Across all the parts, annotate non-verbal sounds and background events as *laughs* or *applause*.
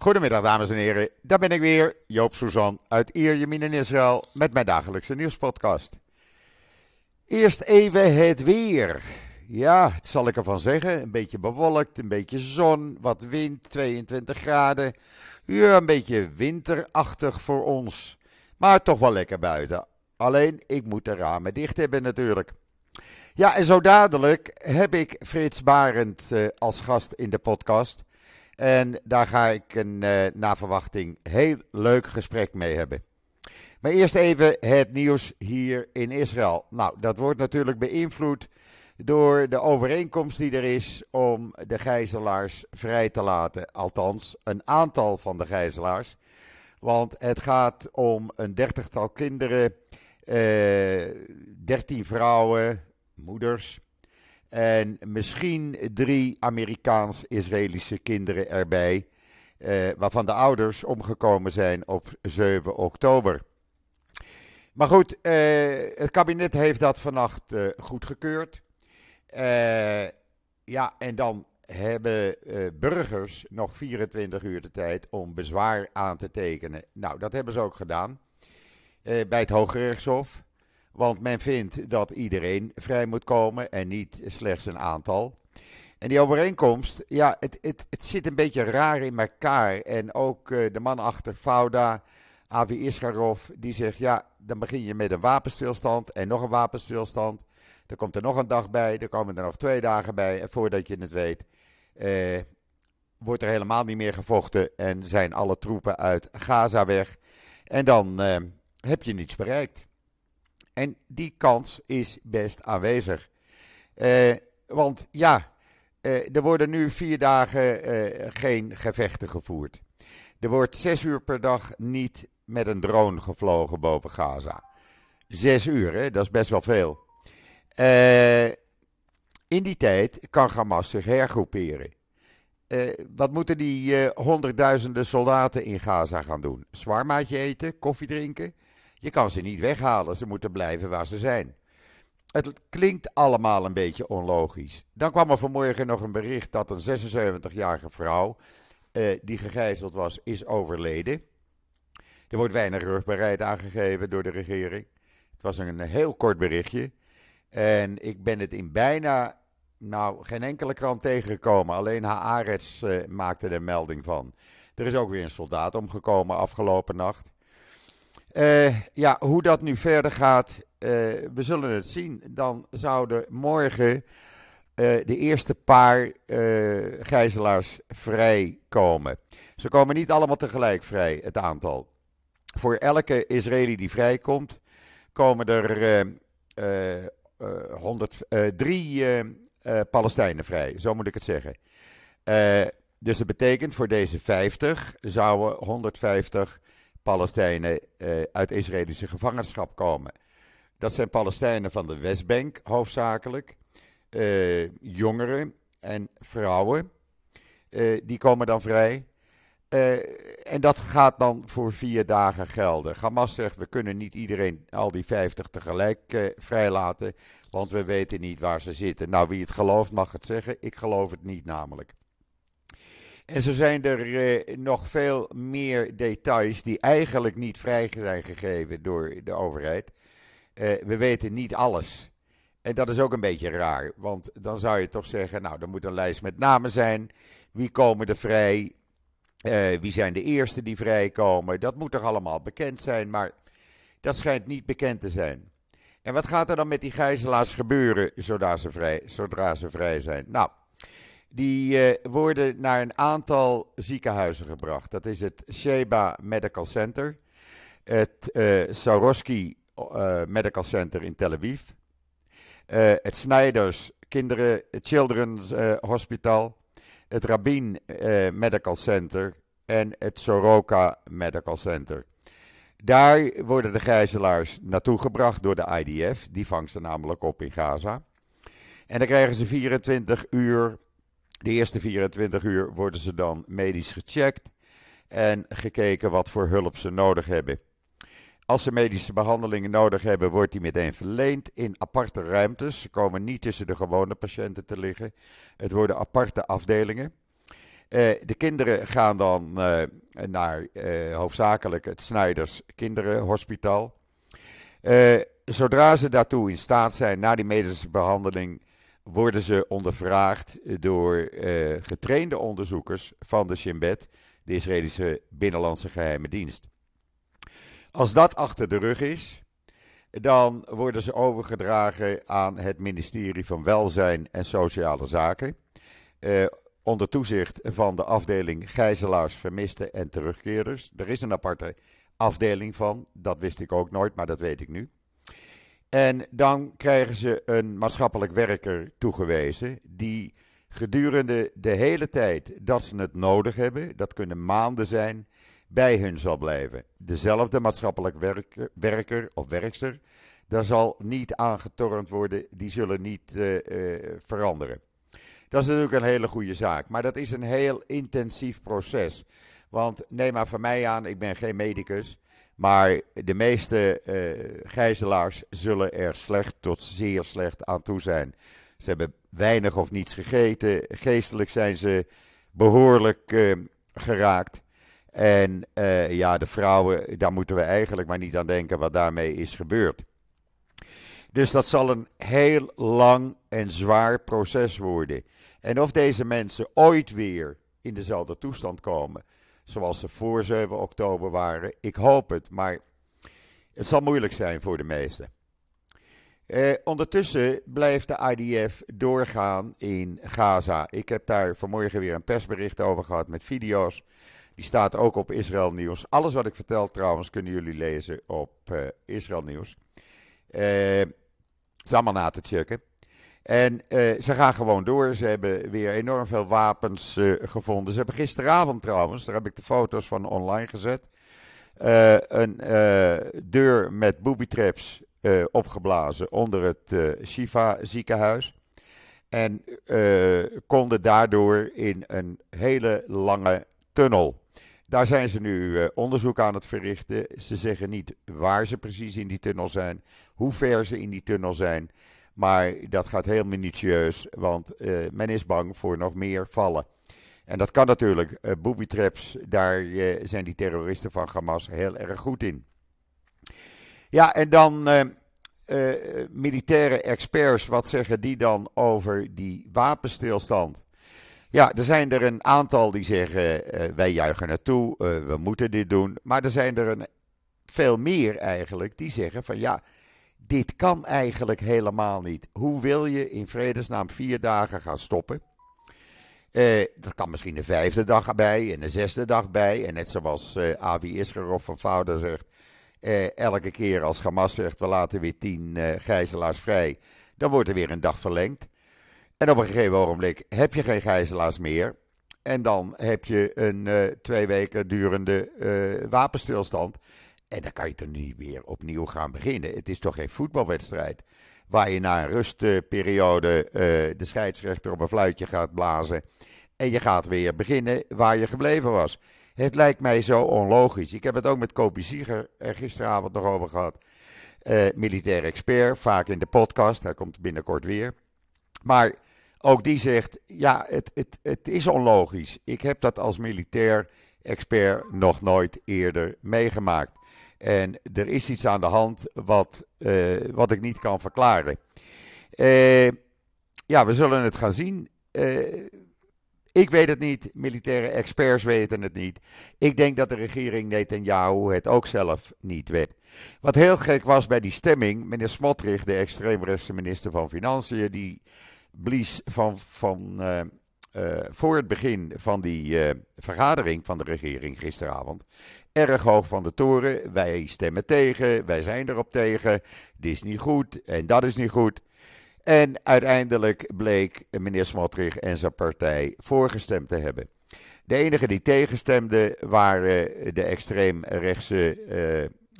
Goedemiddag dames en heren, daar ben ik weer, Joop Suzan uit Ierjemien in Israël met mijn dagelijkse nieuwspodcast. Eerst even het weer. Ja, het zal ik ervan zeggen, een beetje bewolkt, een beetje zon, wat wind, 22 graden. Ja, een beetje winterachtig voor ons, maar toch wel lekker buiten. Alleen, ik moet de ramen dicht hebben natuurlijk. Ja, en zo dadelijk heb ik Frits Barend uh, als gast in de podcast. En daar ga ik een uh, na verwachting heel leuk gesprek mee hebben. Maar eerst even het nieuws hier in Israël. Nou, dat wordt natuurlijk beïnvloed door de overeenkomst die er is om de gijzelaars vrij te laten. Althans, een aantal van de gijzelaars. Want het gaat om een dertigtal kinderen, uh, dertien vrouwen, moeders en misschien drie Amerikaans-Israëlische kinderen erbij, eh, waarvan de ouders omgekomen zijn op 7 oktober. Maar goed, eh, het kabinet heeft dat vannacht eh, goedgekeurd. Eh, ja, en dan hebben eh, burgers nog 24 uur de tijd om bezwaar aan te tekenen. Nou, dat hebben ze ook gedaan eh, bij het Hoge Rechtshof. Want men vindt dat iedereen vrij moet komen en niet slechts een aantal. En die overeenkomst, ja, het, het, het zit een beetje raar in elkaar. En ook uh, de man achter Fauda, Avi Iskarov, die zegt: ja, dan begin je met een wapenstilstand en nog een wapenstilstand. Dan komt er nog een dag bij, dan komen er nog twee dagen bij. En voordat je het weet, eh, wordt er helemaal niet meer gevochten en zijn alle troepen uit Gaza weg. En dan eh, heb je niets bereikt. En die kans is best aanwezig. Uh, want ja, uh, er worden nu vier dagen uh, geen gevechten gevoerd. Er wordt zes uur per dag niet met een drone gevlogen boven Gaza. Zes uur, hè? dat is best wel veel. in die tijd kan Hamas zich hergroeperen. wat moeten die honderdduizenden soldaten in Gaza gaan doen? Zwaarmaatje eten, koffie drinken? Je kan ze niet weghalen, ze moeten blijven waar ze zijn. Het klinkt allemaal een beetje onlogisch. Dan kwam er vanmorgen nog een bericht dat een 76-jarige vrouw eh, die gegijzeld was, is overleden. Er wordt weinig rugbereid aangegeven door de regering. Het was een heel kort berichtje. En ik ben het in bijna, nou, geen enkele krant tegengekomen. Alleen Haaretz uh, maakte er melding van. Er is ook weer een soldaat omgekomen afgelopen nacht. Uh, ja, hoe dat nu verder gaat, uh, we zullen het zien. Dan zouden morgen uh, de eerste paar gijzelaars vrijkomen. Ze komen niet allemaal tegelijk vrij, het aantal. Voor elke Israëli die vrijkomt, komen er 103 Palestijnen vrij. Zo moet ik het zeggen. dus dat betekent voor deze 50 zouden 150 Palestijnen uh, uit Israëlische gevangenschap komen. Dat zijn Palestijnen van de Westbank hoofdzakelijk, uh, jongeren en vrouwen. Uh, die komen dan vrij. en dat gaat dan voor vier dagen gelden. Hamas zegt, we kunnen niet iedereen, al die 50 tegelijk vrijlaten, want we weten niet waar ze zitten. Nou, wie het gelooft mag het zeggen, ik geloof het niet namelijk. En zo zijn er eh, nog veel meer details die eigenlijk niet vrij zijn gegeven door de overheid. Uh, we weten niet alles. En dat is ook een beetje raar, want dan zou je toch zeggen, nou, er moet een lijst met namen zijn. Wie komen er vrij? Uh, wie zijn de eerste die vrijkomen? Dat moet toch allemaal bekend zijn, maar dat schijnt niet bekend te zijn. En wat gaat er dan met die gijzelaars gebeuren zodra ze vrij, zodra ze vrij zijn? Nou, die uh, worden naar een aantal ziekenhuizen gebracht. Dat is het Sheba Medical Center, het uh, Medical Center in Tel Aviv, het Snijders Kinderen Children's Hospital, het Rabin Medical Center en het Soroka Medical Center. Daar worden de gijzelaars naartoe gebracht door de IDF. Die vangt ze namelijk op in Gaza. En dan krijgen ze 24 uur de eerste 24 uur worden ze dan medisch gecheckt en gekeken wat voor hulp ze nodig hebben. Als ze medische behandelingen nodig hebben, wordt die meteen verleend in aparte ruimtes. Ze komen niet tussen de gewone patiënten te liggen. Het worden aparte afdelingen. de kinderen gaan dan naar hoofdzakelijk het Snijders Kinderenhospitaal. zodra ze daartoe in staat zijn, na die medische behandeling, worden ze ondervraagd door getrainde onderzoekers van de Shin Bet, de Israëlische Binnenlandse Geheime Dienst. Als dat achter de rug is, dan worden ze overgedragen aan het ministerie van Welzijn en Sociale Zaken. Eh, onder toezicht van de afdeling Gijzelaars, Vermisten en Terugkeerders. Er is een aparte afdeling van, dat wist ik ook nooit, maar dat weet ik nu. En dan krijgen ze een maatschappelijk werker toegewezen die gedurende de hele tijd dat ze het nodig hebben, dat kunnen maanden zijn, bij hun zal blijven. Dezelfde maatschappelijk werker, werker of werkster, daar zal niet aangetornd worden, die zullen niet uh, uh, veranderen. Dat is natuurlijk een hele goede zaak, maar dat is een heel intensief proces. Want neem maar van mij aan, ik ben geen medicus, maar de meeste uh, gijzelaars zullen er slecht tot zeer slecht aan toe zijn. Ze hebben weinig of niets gegeten, geestelijk zijn ze behoorlijk geraakt. En uh, ja, de vrouwen, daar moeten we eigenlijk maar niet aan denken wat daarmee is gebeurd. Dus dat zal een heel lang en zwaar proces worden. En of deze mensen ooit weer in dezelfde toestand komen zoals ze voor 7 oktober waren, ik hoop het, maar het zal moeilijk zijn voor de meesten. Eh, ondertussen blijft de IDF doorgaan in Gaza. Ik heb daar vanmorgen weer een persbericht over gehad met video's. Die staat ook op Israël Nieuws. Alles wat ik vertel trouwens kunnen jullie lezen op uh, Israël Nieuws. Uh, is na te checken. En uh, ze gaan gewoon door. Ze hebben weer enorm veel wapens uh, gevonden. Ze hebben gisteravond trouwens, daar heb ik de foto's van online gezet, uh, een deur met booby traps opgeblazen onder het Shifa ziekenhuis. En konden daardoor in een hele lange tunnel daar zijn ze nu onderzoek aan het verrichten. Ze zeggen niet waar ze precies in die tunnel zijn, hoe ver ze in die tunnel zijn. Maar dat gaat heel minutieus, want uh, men is bang voor nog meer vallen. En dat kan natuurlijk. Uh, booby traps, daar zijn die terroristen van Hamas heel erg goed in. Ja, en dan militaire experts, wat zeggen die dan over die wapenstilstand? Ja, er zijn er een aantal die zeggen: wij juichen naartoe, we moeten dit doen. Maar er zijn er een, veel meer eigenlijk die zeggen: van ja, dit kan eigenlijk helemaal niet. Hoe wil je in vredesnaam vier dagen gaan stoppen? Uh, dat kan misschien de vijfde dag bij en de zesde dag bij. En net zoals uh, Avi Isgerov van Fouda zegt: elke keer als Hamas zegt we laten weer tien gijzelaars vrij, dan wordt er weer een dag verlengd. En op een gegeven ogenblik heb je geen gijzelaars meer. En dan heb je een twee weken durende wapenstilstand. En dan kan je toch niet weer opnieuw gaan beginnen. Het is toch geen voetbalwedstrijd. Waar je na een rustperiode uh, de scheidsrechter op een fluitje gaat blazen. En je gaat weer beginnen waar je gebleven was. Het lijkt mij zo onlogisch. Ik heb het ook met Kopi Sieger er gisteravond nog over gehad. militair expert, vaak in de podcast. Hij komt binnenkort weer. Maar ook die zegt, ja, het, het, het is onlogisch. Ik heb dat als militair expert nog nooit eerder meegemaakt. En er is iets aan de hand wat, uh, wat ik niet kan verklaren. Uh, ja, we zullen het gaan zien. Uh, ik weet het niet, militaire experts weten het niet. Ik denk dat de regering Netanyahu het ook zelf niet weet. Wat heel gek was bij die stemming, meneer Smotrich, de extreemrechtse minister van Financiën, die blies van, van uh, uh, voor het begin van die uh, vergadering van de regering gisteravond erg hoog van de toren. Wij stemmen tegen, wij zijn erop tegen, dit is niet goed en dat is niet goed. En uiteindelijk bleek meneer Smotrich en zijn partij voorgestemd te hebben. De enige die tegenstemden waren de extreemrechtse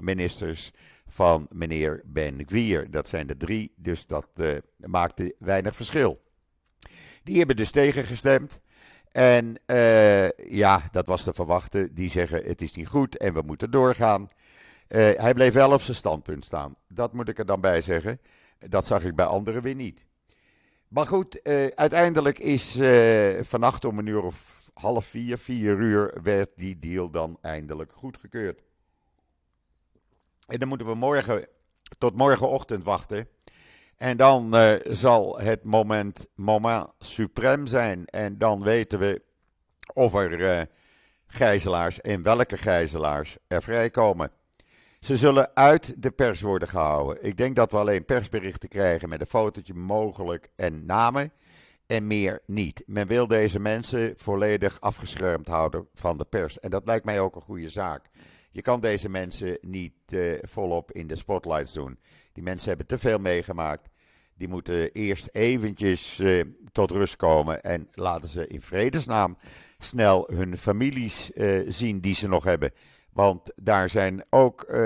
ministers van meneer Ben Gwier. Dat zijn er drie, dus dat uh, maakte weinig verschil. Die hebben dus tegengestemd. En uh, ja, dat was te verwachten. Die zeggen het is niet goed en we moeten doorgaan. Uh, hij bleef wel op zijn standpunt staan. Dat moet ik er dan bij zeggen. Dat zag ik bij anderen weer niet. Maar goed, uh, uiteindelijk is vannacht om een uur of half vier, vier uur, werd die deal dan eindelijk goedgekeurd. En dan moeten we morgen tot morgenochtend wachten. En dan uh, zal het moment, moment suprem zijn. En dan weten we of er gijzelaars en welke gijzelaars er vrijkomen. Ze zullen uit de pers worden gehouden. Ik denk dat we alleen persberichten krijgen met een fotootje mogelijk en namen. En meer niet. Men wil deze mensen volledig afgeschermd houden van de pers. En dat lijkt mij ook een goede zaak. Je kan deze mensen niet uh, volop in de spotlights doen. Die mensen hebben te veel meegemaakt. Die moeten eerst eventjes uh, tot rust komen. En laten ze in vredesnaam snel hun families uh, zien die ze nog hebben. Want daar zijn ook uh,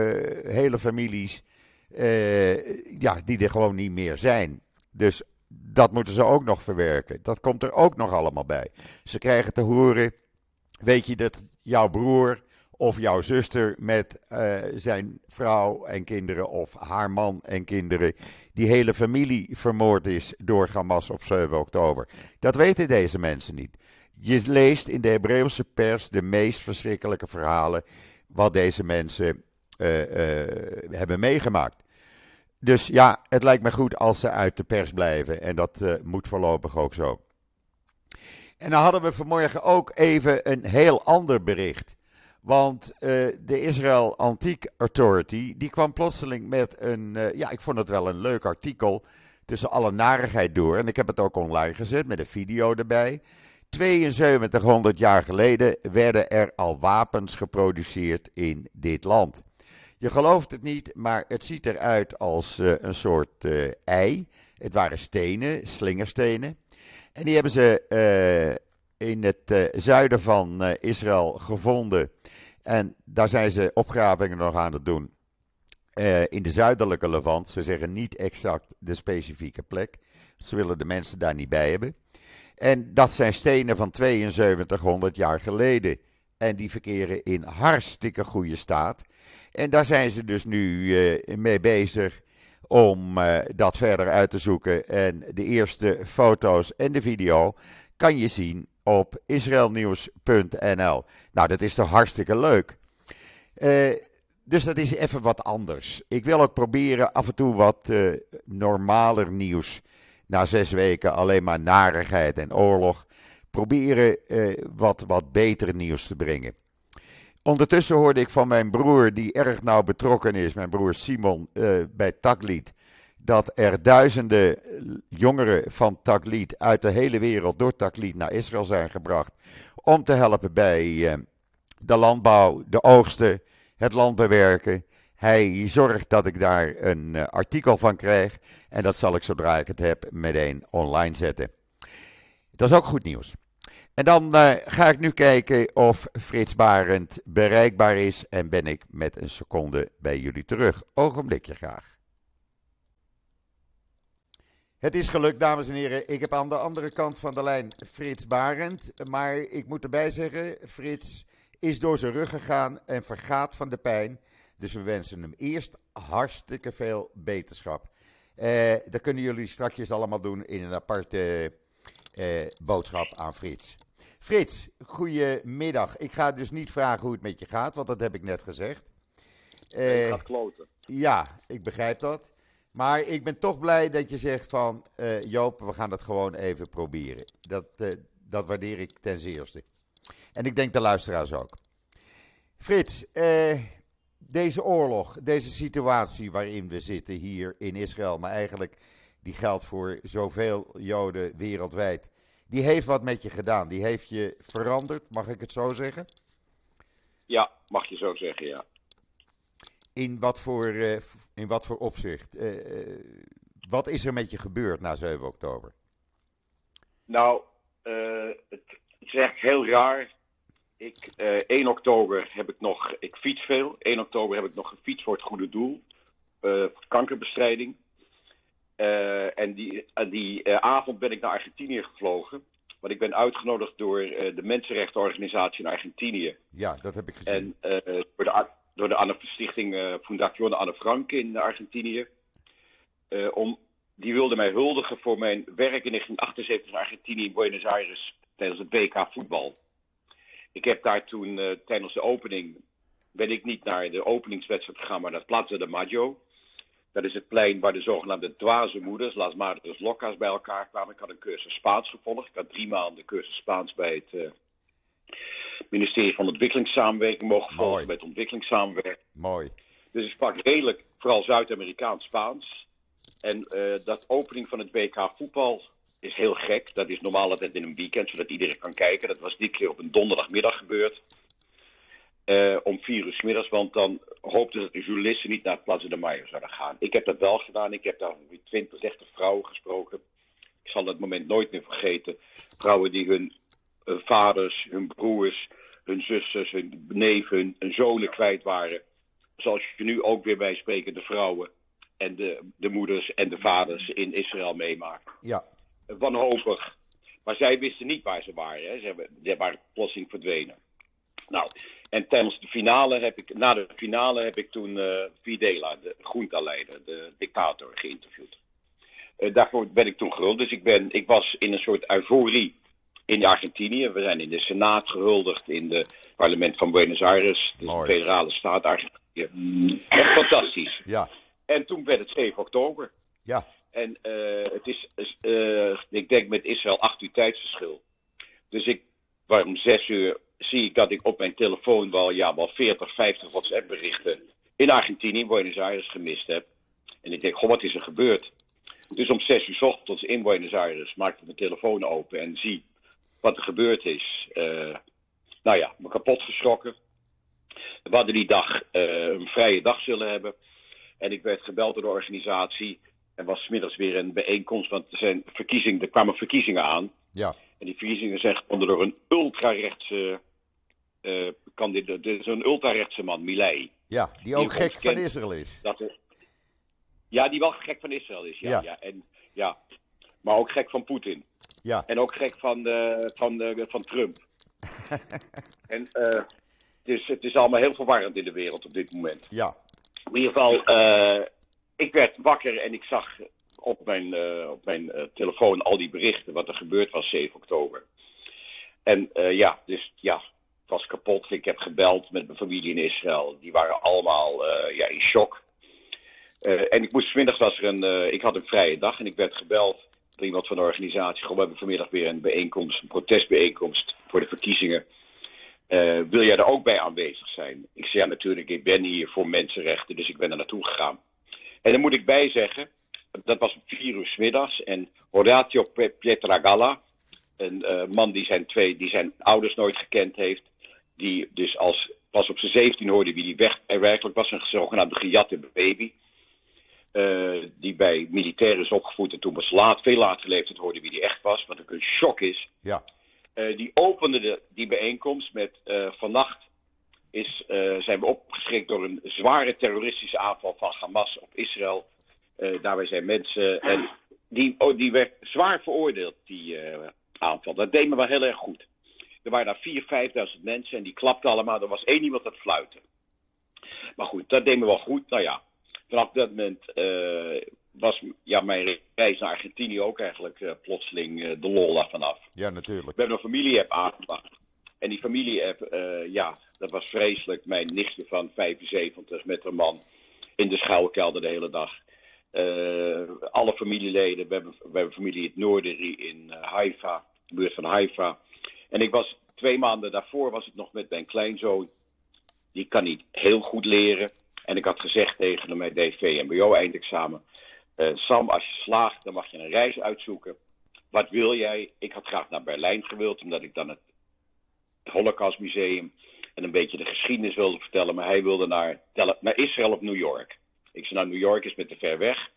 hele families ja, die er gewoon niet meer zijn. Dus dat moeten ze ook nog verwerken. Dat komt er ook nog allemaal bij. Ze krijgen te horen: weet je dat jouw broer of jouw zuster met uh, zijn vrouw en kinderen of haar man en kinderen, die hele familie vermoord is door Hamas op 7 oktober. Dat weten deze mensen niet. Je leest in de Hebreeuwse pers de meest verschrikkelijke verhalen wat deze mensen uh, uh, hebben meegemaakt. Dus ja, het lijkt me goed als ze uit de pers blijven. En dat moet voorlopig ook zo. En dan hadden we vanmorgen ook even een heel ander bericht. Want de Israel Antique Authority, die kwam plotseling met een, ja, ik vond het wel een leuk artikel tussen alle narigheid door. En ik heb het ook online gezet met een video erbij. 7200 jaar geleden werden er al wapens geproduceerd in dit land. Je gelooft het niet, maar het ziet eruit als uh, een soort ei. Het waren stenen, slingerstenen. En die hebben ze in het zuiden van Israël gevonden. En daar zijn ze opgravingen nog aan het doen. in de zuidelijke Levant. Ze zeggen niet exact de specifieke plek. Ze willen de mensen daar niet bij hebben. En dat zijn stenen van 7200 jaar geleden. En die verkeren in hartstikke goede staat. En daar zijn ze dus nu mee bezig om dat verder uit te zoeken. En de eerste foto's en de video kan je zien op israelnieuws.nl. Nou, dat is toch hartstikke leuk. Uh, dus dat is even wat anders. Ik wil ook proberen af en toe wat normaler nieuws na zes weken alleen maar narigheid en oorlog, proberen eh, wat, wat beter nieuws te brengen. Ondertussen hoorde ik van mijn broer, die erg nauw betrokken is, mijn broer Simon, bij Taklied, dat er duizenden jongeren van Taklied uit de hele wereld door Taklied naar Israël zijn gebracht om te helpen bij uh, de landbouw, de oogsten, het land bewerken hij zorgt dat ik daar een uh, artikel van krijg. En dat zal ik zodra ik het heb meteen online zetten. Dat is ook goed nieuws. En dan uh, ga ik nu kijken of Frits Barend bereikbaar is. En ben ik met een seconde bij jullie terug. Ogenblikje graag. Het is gelukt, dames en heren. Ik heb aan de andere kant van de lijn Frits Barend. Maar ik moet erbij zeggen, Frits is door zijn rug gegaan en vergaat van de pijn. Dus we wensen hem eerst hartstikke veel beterschap. Uh, dat kunnen jullie straks allemaal doen in een aparte uh, boodschap aan Frits. Frits, goedemiddag. Ik ga dus niet vragen hoe het met je gaat, want dat heb ik net gezegd. Uh, gaat kloten. Ja, ik begrijp dat. Maar ik ben toch blij dat je zegt van Joop, we gaan het gewoon even proberen. Dat, dat waardeer ik ten zeerste. En ik denk de luisteraars ook. Frits, deze oorlog, deze situatie waarin we zitten hier in Israël, maar eigenlijk die geldt voor zoveel Joden wereldwijd, die heeft wat met je gedaan. Die heeft je veranderd, mag ik het zo zeggen? Ja, mag je zo zeggen, ja. In wat voor, uh, in wat voor opzicht? Uh, wat is er met je gebeurd na 7 oktober? Nou, het is echt heel raar ik, uh, eh, 1 oktober heb ik nog, ik fiets veel. 1 oktober heb ik nog gefietst voor het goede doel. Kankerbestrijding. Uh, en die, die avond ben ik naar Argentinië gevlogen. Want ik ben uitgenodigd door de Mensenrechtenorganisatie in Argentinië. Ja, dat heb ik gezien. En door de, door de Anne, stichting Fundación Anne Frank in Argentinië. om die wilde mij huldigen voor mijn werk in 1978 in Argentinië in Buenos Aires tijdens het WK voetbal. Ik heb daar toen uh, tijdens de opening, ben ik niet naar de openingswedstrijd gegaan, maar naar Plaza de Maggio. Dat is het plein waar de zogenaamde dwaze moeders, Las Madres Locas, bij elkaar kwamen. Ik had een cursus Spaans gevolgd. Ik had drie maanden de cursus Spaans bij het ministerie van Ontwikkelingssamenwerking mogen volgen Mooi. met ontwikkelingssamenwerking. Mooi. Dus ik sprak redelijk, vooral Zuid-Amerikaans Spaans. En uh, dat opening van het WK voetbal is heel gek. Dat is normaal altijd in een weekend, zodat iedereen kan kijken. Dat was dit keer op een donderdagmiddag gebeurd. Uh, om vier uur s middags, want dan hoopten ze dat de journalisten niet naar Plaza de Mayo zouden gaan. Ik heb dat wel gedaan. Ik heb daar ongeveer 20, 30 vrouwen gesproken. Ik zal dat moment nooit meer vergeten. Vrouwen die hun vaders, hun broers, hun zusters, hun neven, hun, zonen kwijt waren. Zoals je nu ook weer bij spreken, de vrouwen en de, de moeders en de vaders in Israël meemaakt. Ja. Wanhopig. Maar zij wisten niet waar ze waren. Hè. Ze, hebben, ze waren plotseling verdwenen. Nou, en tijdens de finale heb ik, na de finale heb ik toen uh, Videla, de groentaleider, de dictator, geïnterviewd. Uh, daarvoor ben ik toen gehuldigd. Dus ik, ben, ik was in een soort euforie in Argentinië. We zijn in de Senaat gehuldigd, in het parlement van Buenos Aires, de Mooi. federale staat Argentinië. Echt fantastisch. Ja. En toen werd het 7 oktober. Ja. En uh, het is, uh, ik denk met Israël acht uur tijdsverschil. Dus ik, waarom zes uur, zie ik dat ik op mijn telefoon wel, ja, wel 40, 50 WhatsApp berichten in Argentinië, in Buenos Aires, gemist heb. En ik denk, goh, wat is er gebeurd? Dus om zes uur s ochtends in Buenos Aires maak ik mijn telefoon open en zie wat er gebeurd is. Uh, nou ja, me kapot geschrokken. We hadden die dag uh, een vrije dag zullen hebben. En ik werd gebeld door de organisatie. Er was smiddags weer een bijeenkomst, want er, zijn verkiezingen, er kwamen verkiezingen aan. Ja. En die verkiezingen zijn gewonnen door een ultrarechtse uh, kandidaat. Dus een ultrarechtse man, Milei. Ja, die ook gek van Israël is. Dat er, ja, die wel gek van Israël is. Ja, ja. ja. En, ja. Maar ook gek van Poetin. Ja. En ook gek van, uh, van, uh, van Trump. *laughs* en uh, het, is, het is allemaal heel verwarrend in de wereld op dit moment. Ja. In ieder geval, uh, ik werd wakker en ik zag op mijn, uh, op mijn telefoon al die berichten wat er gebeurd was 7 oktober. En ja, dus ja, het was kapot. Ik heb gebeld met mijn familie in Israël. Die waren allemaal ja, in shock. en ik moest vanmiddag was er een, ik had een vrije dag en ik werd gebeld iemand van de organisatie. Gewoon, we hebben vanmiddag weer een bijeenkomst, een protestbijeenkomst voor de verkiezingen. Uh, wil jij er ook bij aanwezig zijn? Ik zei ja, natuurlijk, ik ben hier voor mensenrechten, dus ik ben er naartoe gegaan. En dan moet ik bij zeggen, dat was om vier uur middags. En Horatio Pietragalla, een uh, man die zijn, twee, die zijn ouders nooit gekend heeft, die dus als pas op zijn 17 hoorde wie die weg, er werkelijk was, een zogenaamde gejatte baby. Uh, die bij militair is opgevoed en toen was laat, veel later leeftijd hoorde wie die echt was, wat ook een shock is. Ja. Uh, die opende de, die bijeenkomst met uh, vannacht is, zijn we opgeschrikt door een zware terroristische aanval van Hamas op Israël. daarbij zijn mensen en die, oh, die werd zwaar veroordeeld, die aanval. Dat deed me wel heel erg goed. Er waren daar 4.000, 5.000 mensen en die klapten allemaal. Er was één iemand dat fluiten. Maar goed, dat deed me wel goed. Nou ja, vanaf dat moment was ja, mijn reis naar Argentinië ook eigenlijk uh, plotseling uh, de lol daar vanaf. Ja, natuurlijk. We hebben een familie-app aangemaakt. En die familie-app, ja, dat was vreselijk. Mijn nichtje van 75 met een man in de schuilkelder de hele dag. alle familieleden, we hebben, we hebben familie in het noorden in Haifa, de buurt van Haifa. En ik was twee maanden daarvoor was ik nog met mijn kleinzoon. Die kan niet heel goed leren. En ik had gezegd tegen hem bij DVMBO-eindexamen. Uh, Sam, als je slaagt, dan mag je een reis uitzoeken. Wat wil jij? Ik had graag naar Berlijn gewild, omdat ik dan het Holocaustmuseum en een beetje de geschiedenis wilde vertellen. Maar hij wilde naar, naar Israël of New York. Ik zei, nou, New York is met te ver weg.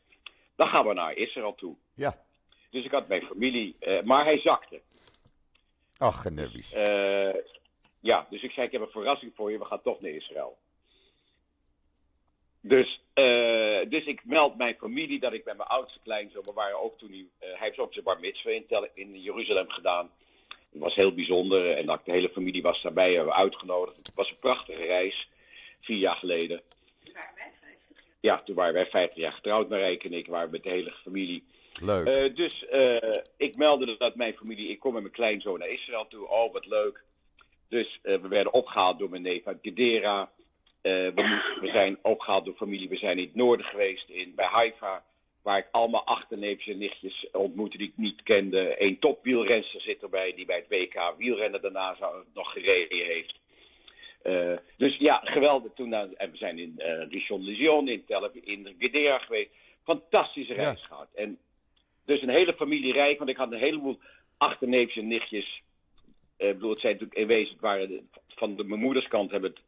Dan gaan we naar Israël toe. Ja. Dus ik had mijn familie, uh, maar hij zakte. Ach, genubbies. Uh, ja, dus ik zei, ik heb een verrassing voor je, we gaan toch naar Israël. Dus, uh, dus ik meld mijn familie dat ik met mijn oudste kleinzoon, we waren ook toen hij, uh, hij heeft ook zijn bar mitzvah in, in Jeruzalem gedaan. Het was heel bijzonder en dat de hele familie was daarbij, hebben we uitgenodigd. Het was een prachtige reis, vier jaar geleden. Ja, toen waren wij 50 jaar getrouwd, Marijke en ik, waren met de hele familie. Leuk. Eh, dus eh, ik meldde dat mijn familie, ik kom met mijn kleinzoon naar Israël toe. Oh, wat leuk. Dus eh, we werden opgehaald door mijn neef uit Gedera. Eh, we, moesten- we zijn opgehaald door familie. We zijn in het noorden geweest, in, bij Haifa. Waar ik allemaal achterneefjes en nichtjes ontmoette die ik niet kende. Een topwielrenster zit erbij die bij het WK wielrennen daarna nog gereden heeft. Eh, dus ja, geweldig. Toen, naar- en we zijn in eh Rishon LeZion, in Tel Aviv, in Gedera geweest. Fantastische Ja. reis gehad. En dus een hele familierij, want ik had een heleboel achterneefjes en nichtjes. Eh, Ik bedoel, het zijn natuurlijk in wezen, het waren de- van de, mijn moeders kant hebben het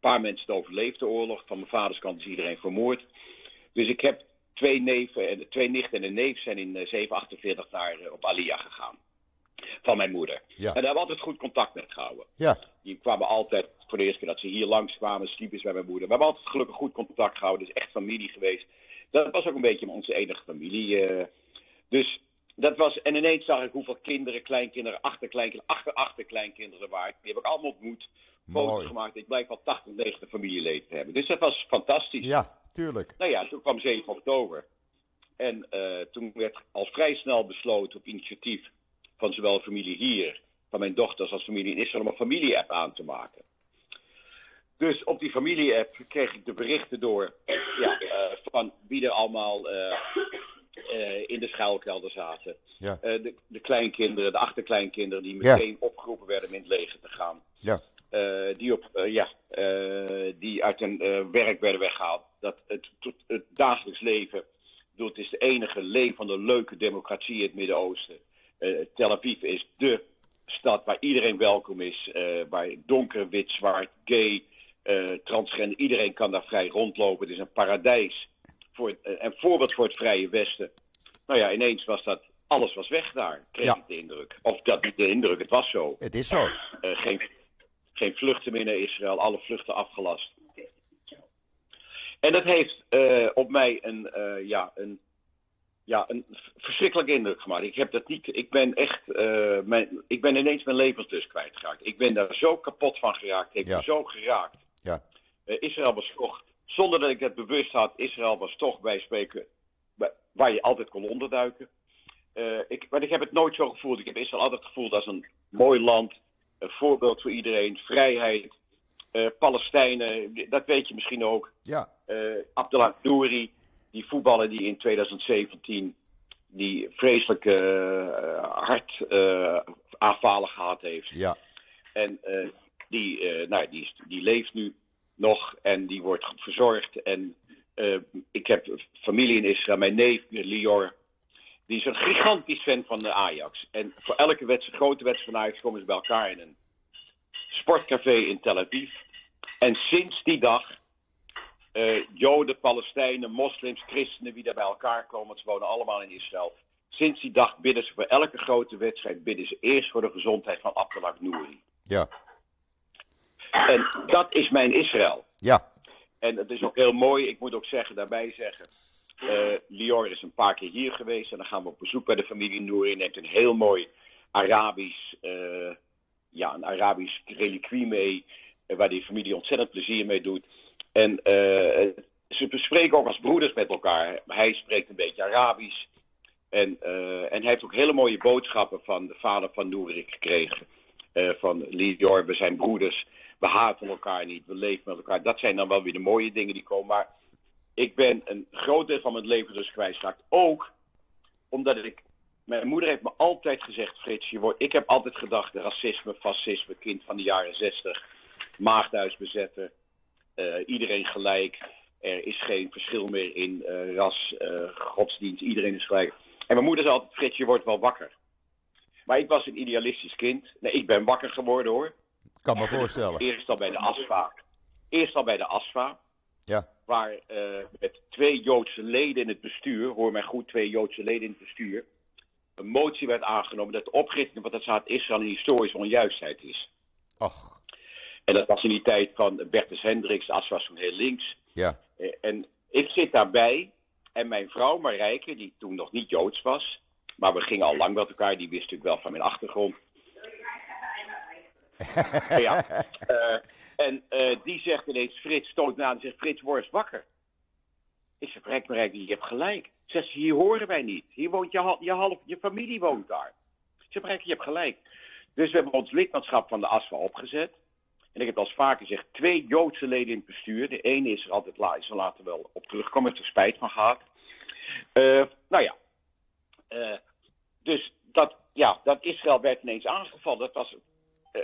paar mensen het overleefd, de oorlog. Van mijn vaders kant is iedereen vermoord. Dus ik heb twee neven, en twee nichten en een neef zijn in eh, 748 naar eh, op Aliyah gegaan. Van mijn moeder. Ja. En daar hebben we altijd goed contact met gehouden. Ja, Die kwamen altijd, voor de eerste keer dat ze hier langskwamen, sliepen ze bij mijn moeder. We hebben altijd gelukkig goed contact gehouden. Het is echt familie geweest. Dat was ook een beetje onze enige familie. eh. dus dat was, en ineens zag ik hoeveel kinderen, kleinkinderen, achterkleinkinderen, achter-achterkleinkinderen er waren. Die heb ik allemaal ontmoet, foto's mooi. gemaakt. Ik blijk wel 80, 90 familieleden te hebben. Dus dat was fantastisch. Ja, tuurlijk. Nou ja, toen kwam 7 oktober. En eh, toen werd al vrij snel besloten op initiatief van zowel familie hier, van mijn dochters als familie in Israël, om een familie-app aan te maken. Dus op die familie-app kreeg ik de berichten door ja, eh, van wie er allemaal eh, in de schuilkelder zaten. Ja. De, de kleinkinderen, de achterkleinkinderen die Ja. meteen opgeroepen werden om in het leger te gaan. Ja. Eh, die, op, eh, ja, eh, die uit hun werk werden weggehaald. Dat het, het dagelijks leven, bedoel, het is de enige levende, leuke democratie in het Midden-Oosten. Tel Aviv is de stad waar iedereen welkom is. waar donker, wit, zwart, gay, transgender, iedereen kan daar vrij rondlopen. Het is een paradijs. Voor, een voorbeeld voor het Vrije Westen. Nou ja, ineens was dat, alles was weg daar, kreeg Ja. ik de indruk. Of dat niet de indruk, het was zo. Het is zo. Geen, geen vluchten meer naar Israël, alle vluchten afgelast. En dat heeft eh, op mij een, eh, ja, een, ja, een verschrikkelijke indruk gemaakt. Ik heb dat niet. Ik ben echt. eh, mijn, ik ben ineens mijn levenslust kwijtgeraakt. Ik ben daar zo kapot van geraakt. Heeft Ja. me zo geraakt. Ja. Eh, Israël was toch. Zonder dat ik het bewust had, Israël was toch bij spreken. waar je altijd kon onderduiken. Eh, ik, maar ik heb het nooit zo gevoeld. Ik heb Israël altijd gevoeld als een mooi land. Een voorbeeld voor iedereen. Vrijheid. eh, Palestijnen, dat weet je misschien ook. Ja, Eh Abdullah Nouri, die voetballer die in 2017 die vreselijke eh, hartaanvallen gehad heeft. ja, En eh, die, eh, nou, die, die leeft nu nog en die wordt verzorgd. En eh, ik heb familie in Israël, mijn neef Lior, die is een gigantisch fan van de Ajax. En voor elke wedstrijd, grote wedstrijd van Ajax komen ze bij elkaar in een sportcafé in Tel Aviv. En sinds die dag, eh, Joden, Palestijnen, moslims, christenen, wie daar bij elkaar komen, want ze wonen allemaal in Israël. Sinds die dag bidden ze voor elke grote wedstrijd, bidden ze eerst voor de gezondheid van Abdullah Nouri. ja, En dat is mijn Israël. ja, En het is ook heel mooi, ik moet ook zeggen, daarbij zeggen. Eh, Lior is een paar keer hier geweest en dan gaan we op bezoek bij de familie Nouri. Neemt een heel mooi Arabisch, eh, ja, een Arabisch reliquie mee, eh, waar die familie ontzettend plezier mee doet. En ze bespreken ook als broeders met elkaar. Hij spreekt een beetje Arabisch. En, en hij heeft ook hele mooie boodschappen van de vader van Nouri gekregen. Van Lior, we zijn broeders. We haten elkaar niet, we leven met elkaar. Dat zijn dan wel weer de mooie dingen die komen. Maar ik ben een groot deel van mijn leven dus kwijtgeraakt. Ook omdat ik... Mijn moeder heeft me altijd gezegd, Frits, je wordt, ik heb altijd gedacht, racisme, fascisme, kind van de jaren zestig, maagdhuisbezetter, eh, iedereen gelijk. Er is geen verschil meer in eh, ras, eh, godsdienst, iedereen is gelijk. En mijn moeder zei altijd, Frits, je wordt wel wakker. Maar ik was een idealistisch kind. Nee, ik ben wakker geworden hoor. kan me voorstellen. Eerst al bij de ASFA. Eerst al bij de ASFA. Ja, Waar eh, met twee Joodse leden in het bestuur, hoor mij goed, twee Joodse leden in het bestuur, een motie werd aangenomen dat de oprichting van het staat Israël een historische onjuistheid is. ach, En dat was in die tijd van Bertus Hendricks, de ASFA was toen heel links. ja, Eh, En ik zit daarbij en mijn vrouw Marijke, die toen nog niet Joods was, maar we gingen al lang met elkaar, die wist natuurlijk wel van mijn achtergrond. *laughs* ja. Eh, en eh, die zegt ineens, Frits, stoot na en zegt, Frits, word wakker. Ik zeg, Rijk, Rijk, je hebt gelijk. Zegt ze, hier horen wij niet. Hier woont je, je, half, je familie woont daar. Ik zeg, je hebt gelijk. Dus we hebben ons lidmaatschap van de ASFA opgezet. En ik heb al eens vaker gezegd, twee Joodse leden in het bestuur. De ene is er altijd la- is er later wel op teruggekomen, heeft er spijt van gehad. Eh, nou ja, Eh, dus dat, ja, dat Israël werd ineens aangevallen. Dat was,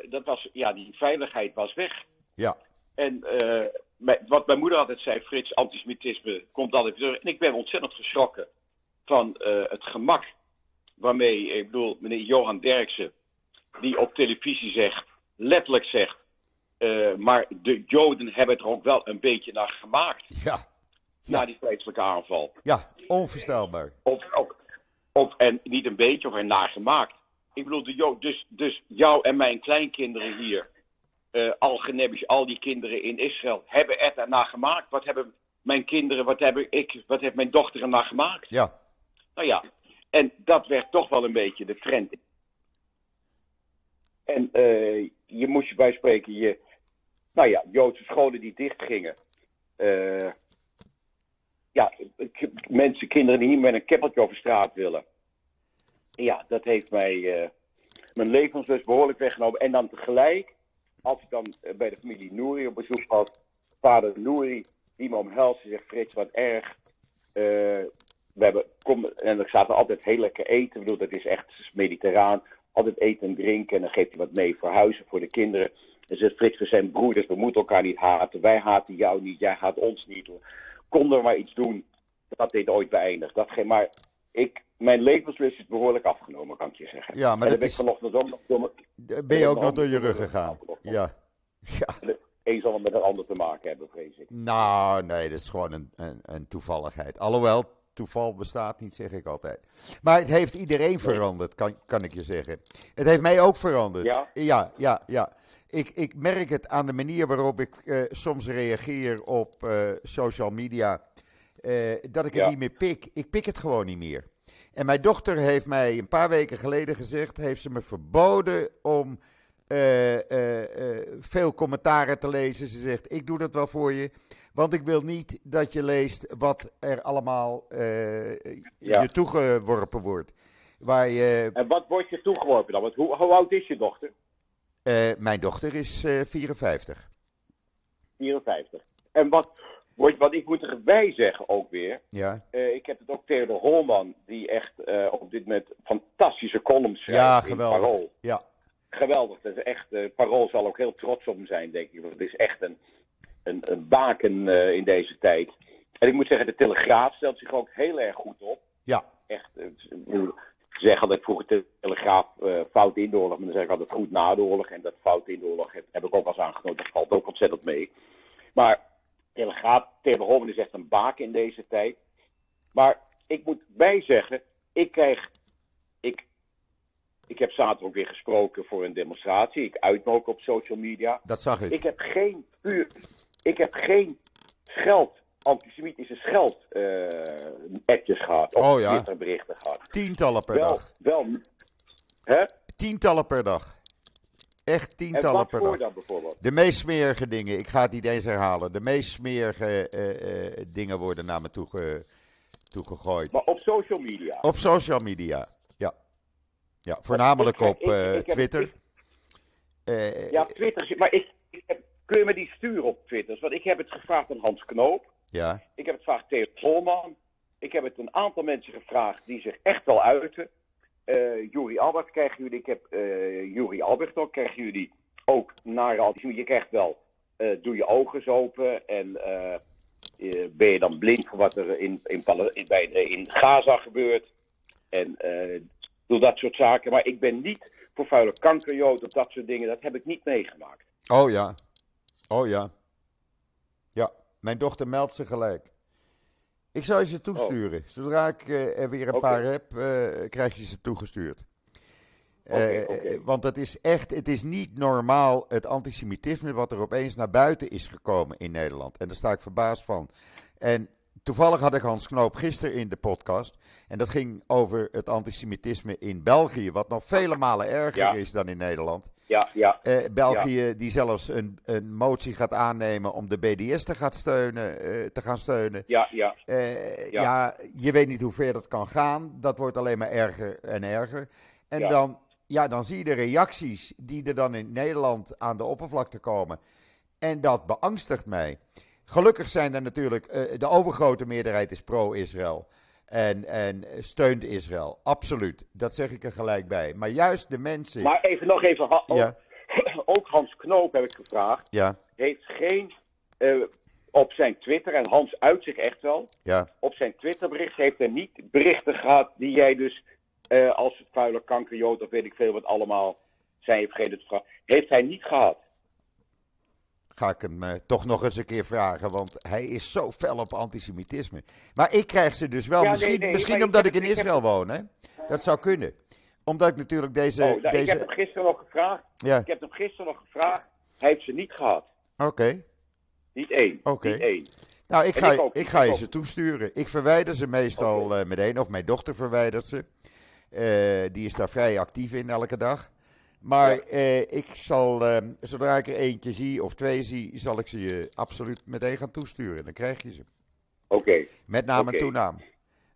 dat was, ja, die veiligheid was weg. Ja, En eh, mijn- wat mijn moeder altijd zei, Frits, antisemitisme komt altijd terug. En ik ben ontzettend geschrokken van eh, het gemak waarmee, ik bedoel, meneer Johan Derksen, die op televisie zegt, letterlijk zegt, eh, maar de Joden hebben er ook wel een beetje naar gemaakt, ja, na die vreselijke aanval. ja, onvoorstelbaar. Of, of, of, en niet een beetje, of er naar gemaakt. Ik bedoel, de Jood, dus, dus jou en mijn kleinkinderen hier, eh al Genebisch, al die kinderen in Israël, hebben er daarna gemaakt. Wat hebben mijn kinderen, wat heb ik, wat heeft mijn dochter ernaar gemaakt? Ja, Nou ja, en dat werd toch wel een beetje de trend. En eh, je moest je bij spreken, je, nou ja, Joodse scholen die dichtgingen. Eh ja, mensen, kinderen die niet meer met een keppeltje over straat willen. Ja, dat heeft mij mijn levenslust behoorlijk weggenomen. En dan tegelijk, als ik dan eh, bij de familie Nouri op bezoek was, vader Nouri, die me omhelst en zegt, Frits, wat erg. Eh, we hebben, kom, en er zaten altijd heel lekker eten. Ik bedoel, dat is echt mediterraan. Altijd eten en drinken. En dan geeft hij wat mee voor huizen, voor de kinderen. En zegt Frits, we zijn broeders, we moeten elkaar niet haten. Wij haten jou niet, jij haat ons niet. Konden we maar iets doen, dat dit ooit beëindigt. Dat geen, maar ik, mijn levenslust is behoorlijk afgenomen, kan ik je zeggen. Ja, maar en dat ben is- ik vanochtend ook nog door mijn- ben je ook nog door je rug gegaan? Ja. Ja, de een zal het met een ander te maken hebben, vrees ik. nou, nee, dat is gewoon een, een, een toevalligheid. Alhoewel, toeval bestaat niet, zeg ik altijd. Maar het heeft iedereen veranderd, kan, kan ik je zeggen. Het heeft mij ook veranderd. Ja? Ja, ja, ja. Ik, ik merk het aan de manier waarop ik eh, soms reageer op eh, social media. eh, dat ik het Ja. niet meer pik. Ik pik het gewoon niet meer. En mijn dochter heeft mij een paar weken geleden gezegd: heeft ze me verboden om eh, eh, eh, veel commentaren te lezen. Ze zegt: Ik doe dat wel voor je. Want ik wil niet dat je leest wat er allemaal Ja. je toegeworpen wordt. Waar je, En wat wordt je toegeworpen dan? Want hoe, hoe oud is je dochter? mijn dochter is eh 54. 54. En wat, wordt, wat ik moet erbij zeggen ook weer. Ja, eh, ik heb het ook Theodor Holman, die echt eh, op dit moment fantastische columns schrijft ja in geweldig. Parool. Ja, Geweldig. Dat is echt, eh, Parool zal ook heel trots op hem zijn, denk ik. Want het is echt een, een, een baken in deze tijd. En ik moet zeggen, de Telegraaf stelt zich ook heel erg goed op. ja, Echt, ik bedoel, ik vroeger de Telegraaf fout in de oorlog, maar dan zeg ik altijd goed na de oorlog. En dat fout in de oorlog heb, heb ik ook al eens aangenomen. Dat valt ook ontzettend mee. Maar Telegraaf, Holman is echt een baken in deze tijd. Maar ik moet bijzeggen, ik krijg. Ik, ik heb zaterdag ook weer gesproken voor een demonstratie. Ik uit me ook op social media. dat zag ik. Ik heb geen puur. Ik heb geen scheld, antisemitische scheld appjes gehad. Of Oh ja. Twitterberichten gehad. Tientallen per wel, dag. wel. Hè? Tientallen per dag. Echt En tientallen per dag. dan bijvoorbeeld? De meest smerige dingen, ik ga het niet eens herhalen. De meest smerige eh, eh, dingen worden naar me toe ge- toegegooid. Maar op social media. Op social media, ja. Ja, voornamelijk Ik- op ik- eh, ik Twitter. Ja, Twitter. Maar ik, heb, kun je me die sturen op Twitter? Want ik heb het gevraagd aan Hans Knoop. ja, Ik heb het gevraagd aan Theo Volman. Ik heb het een aantal mensen gevraagd die zich echt wel uiten. Juri Albert krijgen jullie. Ik heb Juri Albert ook. Krijgen jullie ook naar. Je krijgt wel. eh, doe je ogen open. En ben je dan blind voor wat er in, in, in, bij, in Gaza gebeurt. En doe dat soort zaken. Maar ik ben niet voor vuile kankerjood of dat soort dingen. Dat heb ik niet meegemaakt. oh ja. Oh ja. Ja, mijn dochter meldt ze gelijk. Ik zal je ze toesturen. Zodra ik eh, er weer een paar heb, eh, krijg je ze toegestuurd. Eh, Want het is echt, het is niet normaal het antisemitisme wat er opeens naar buiten is gekomen in Nederland. En daar sta ik verbaasd van. En toevallig had ik Hans Knoop gisteren in de podcast. En dat ging over het antisemitisme in België. Wat nog vele malen erger Ja. is dan in Nederland. Ja, ja. Eh, België die zelfs een, een motie gaat aannemen om de BDS te, gaat steunen, eh, te gaan steunen. Ja, ja. Eh, ja. Ja. je weet niet hoe ver dat kan gaan. Dat wordt alleen maar erger en erger. En Ja. dan, ja, dan zie je de reacties die er dan in Nederland aan de oppervlakte komen. En dat beangstigt mij. Gelukkig zijn er natuurlijk, eh, de overgrote meerderheid is pro-Israël. En, en steunt Israël, absoluut. Dat zeg ik er gelijk bij. Maar juist de mensen. Maar even nog even, ha- Ja. ook Hans Knoop heb ik gevraagd, Ja, heeft geen, eh, op zijn Twitter, en Hans uit zich echt wel, ja. op zijn Twitterbericht heeft hij niet berichten gehad die jij dus eh, als vuile kankerjood of weet ik veel wat allemaal zijn je vergeten te vragen. Heeft hij niet gehad. Ga ik hem eh, toch nog eens een keer vragen, want hij is zo fel op antisemitisme. Maar ik krijg ze dus wel, Ja, misschien, nee, misschien omdat ik heb in het- ik heb Israël woon, hè? Dat zou kunnen. Omdat ik natuurlijk deze... oh, nou, Ik heb hem gisteren nog gevraagd. Ja, Ik heb hem gisteren nog gevraagd. Hij heeft ze niet gehad. oké. Niet één. Oké. Niet één. Nou, ik ga, ik ook, ik ik ga je ze toesturen. Ik verwijder ze meestal eh, meteen, of mijn dochter verwijdert ze. Eh, die is daar vrij actief in elke dag. Maar Ja. eh, ik zal, eh, zodra ik er eentje zie of twee zie, zal ik ze je absoluut meteen gaan toesturen. Dan krijg je ze. Oké. Met naam Oké. en toenaam.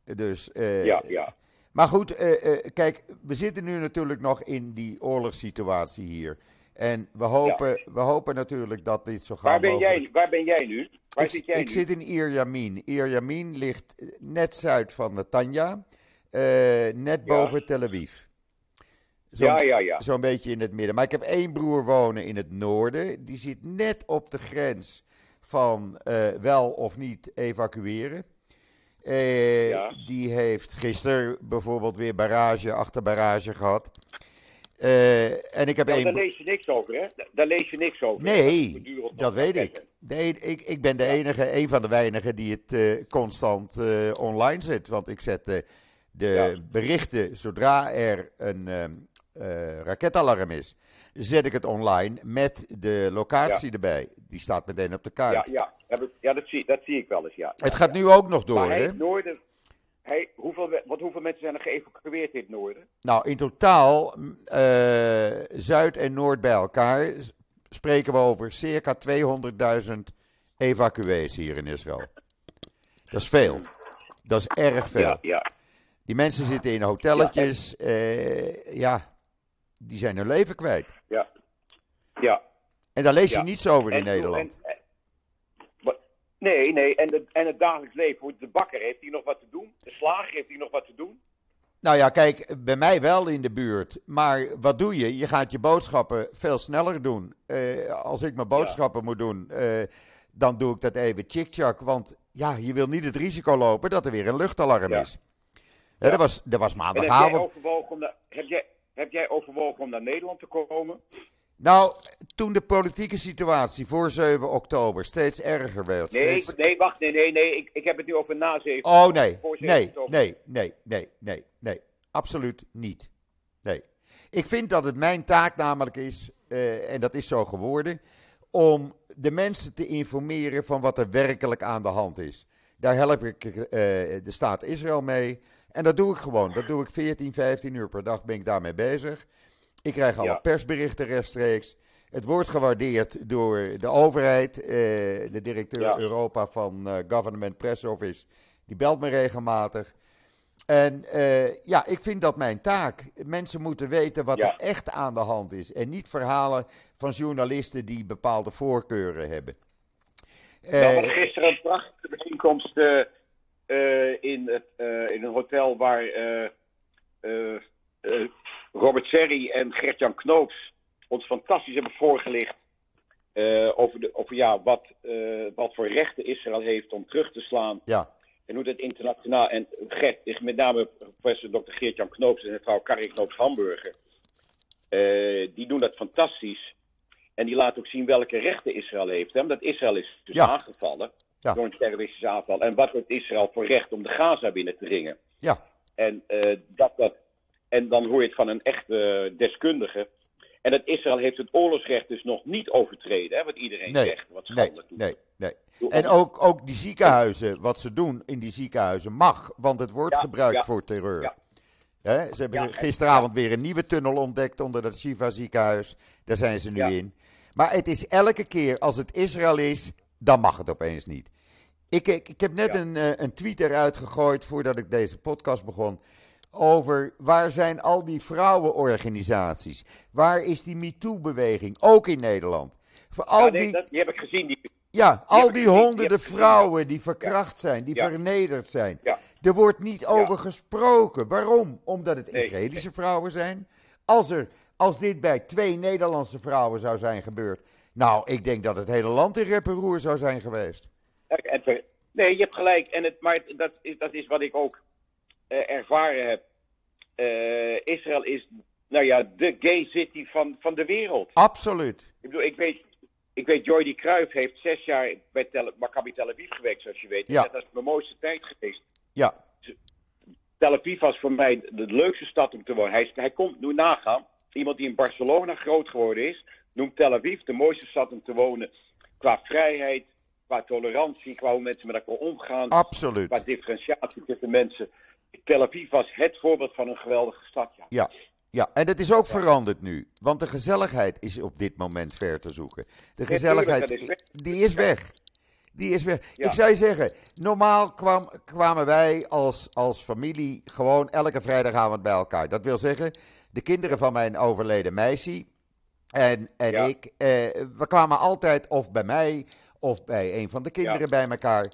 Dus, eh, Ja, ja. Maar goed, eh, kijk, we zitten nu natuurlijk nog in die oorlogssituatie hier. En we hopen, we hopen natuurlijk dat dit zo gauw Waar ben, mogelijk... jij, waar ben jij nu? Waar ik zit jij ik nu? zit in Ir Yamin. Ir Yamin ligt net zuid van Netanya, net boven Tel Aviv. Zo'n Ja, ja, ja. zo'n beetje in het midden. Maar ik heb één broer wonen in het noorden. Die zit net op de grens van eh, wel of niet evacueren. Eh, Ja. Die heeft gisteren bijvoorbeeld weer barrage achter barrage gehad. Eh, en ik heb één. daar lees je niks over, hè? Daar- lees je niks over. Nee, dat weet ik. ik. Ik ben de enige, een van de weinigen die het constant online zet. Want ik zet de berichten zodra er een ehm, eh, raketalarm is. Zet ik het online met de locatie erbij. Die staat meteen op de kaart. Ja, ja. Ja dat, zie, dat zie ik wel eens, ja. het Ja, gaat nu ook nog door, Maar hè? Hij, hoeveel, wat, hoeveel mensen zijn er geëvacueerd in het noorden? Nou, in totaal, eh, Zuid en Noord bij elkaar, spreken we over circa 200.000 evacuees hier in Israël. *laughs* Dat is veel. Dat is erg veel. Ja, ja. Die mensen zitten in hotelletjes. eh, ja, die zijn hun leven kwijt. Ja. Ja. En daar lees je Ja. niets over in Nederland. en- en- wat- nee, nee. En, de, en het dagelijks leven. De bakker, heeft hij nog wat te doen? De slager, heeft hij nog wat te doen? Nou ja, kijk, bij mij wel in de buurt. Maar wat doe je? Je gaat je boodschappen veel sneller doen. Eh, als ik mijn boodschappen moet doen, eh, dan doe ik dat even chick-chak. Want ja, je wil niet het risico lopen dat er weer een luchtalarm Ja. is. Ja. dat, was, dat was En heb jij, maandagavond. overwogen om naar, heb, jij, heb jij overwogen om naar Nederland te komen? Nou, toen de politieke situatie voor 7 oktober steeds erger werd. Nee, steeds- nee, wacht, nee, nee, nee. Ik, ik heb het nu over na 7. Oh nee, Voor 7 nee, nee, nee, nee, nee, nee. Absoluut niet. Nee. Ik vind dat het mijn taak namelijk is, eh, en dat is zo geworden, om de mensen te informeren van wat er werkelijk aan de hand is. Daar help ik eh, de staat Israël mee. En dat doe ik gewoon. Dat doe ik 14, 15 uur per dag ben ik daarmee bezig. Ik krijg alle Ja. persberichten rechtstreeks. Het wordt gewaardeerd door de overheid. eh, de directeur Ja. Europa van eh, Government Press Office, die belt me regelmatig. En eh, ja, ik vind dat mijn taak. Mensen moeten weten wat Ja. er echt aan de hand is. En niet verhalen van journalisten die bepaalde voorkeuren hebben. Gisteren een prachtige bijeenkomst in, het, eh, in een hotel waar eh, eh, eh, Robert Serri en Gert-Jan Knoops ons fantastisch hebben voorgelicht eh, over, de, over ja, wat, eh, wat voor rechten Israël heeft om terug te slaan. ja, En hoe dat internationaal. En Gert met name professor Dr. Geert-Jan Knoops en mevrouw Karin Knoops Hamburger. eh, die doen dat fantastisch. En die laten ook zien welke rechten Israël heeft. Hè? Omdat Israël is dus Ja. aangevallen Ja. door een terroristische aanval. En wat heeft Israël voor recht om de Gaza binnen te dringen? ja, En, eh, dat, dat, en dan hoor je het van een echte deskundige. En dat Israël heeft het oorlogsrecht dus nog niet overtreden. Hè? Wat iedereen Nee, zegt. Wat nee, doet. nee, nee. En ook, ook die ziekenhuizen, wat ze doen in die ziekenhuizen mag, want het wordt Ja, gebruikt ja. voor terreur. Ja. Hè, ze hebben gisteravond weer een nieuwe tunnel ontdekt onder het Shiva ziekenhuis. Daar zijn ze nu in. Maar het is elke keer als het Israël is, dan mag het opeens niet. Ik, ik, ik heb net Ja. een, eh, een tweet eruit gegooid voordat ik deze podcast begon. Over waar zijn al die vrouwenorganisaties? Waar is die MeToo-beweging? Ook in Nederland. Voor al Ja, nee, die, dat, die heb ik gezien. Die, ja, al die gezien, honderden gezien, vrouwen die verkracht zijn, die Ja. vernederd zijn. Ja. Er wordt niet over gesproken. Waarom? Omdat het Nee. Israëlische vrouwen zijn. Als, er, als dit bij twee Nederlandse vrouwen zou zijn gebeurd. Nou, ik denk dat het hele land in rep en roer zou zijn geweest. nee, je hebt gelijk. En het, maar dat is, dat is wat ik ook eh, ervaren heb. Eh, Israël is, nou ja, de gay city van, van de wereld. Absoluut. Ik bedoel, ik weet, ik weet Jordi Cruijff heeft zes jaar bij Tel, Maccabi Tel Aviv gewerkt, zoals je weet. Ja. Dat is mijn mooiste tijd geweest. Ja, Tel Aviv was voor mij de leukste stad om te wonen. Hij, hij komt nu nagaan. Iemand die in Barcelona groot geworden is, noemt Tel Aviv de mooiste stad om te wonen. Qua vrijheid, qua tolerantie, qua hoe mensen met elkaar omgaan, absoluut. qua differentiatie tussen mensen. Tel Aviv was het voorbeeld van een geweldige stad. Ja. Ja, ja, en het is ook veranderd nu. Want de gezelligheid is op dit moment ver te zoeken. De gezelligheid, dat is weg. die is weg. Die is weg. Ja. Ik zou je zeggen, normaal kwam, kwamen wij als, als familie gewoon elke vrijdagavond bij elkaar. Dat wil zeggen, de kinderen van mijn overleden meisje en, en Ja. ik, eh, we kwamen altijd of bij mij of bij een van de kinderen Ja. bij elkaar.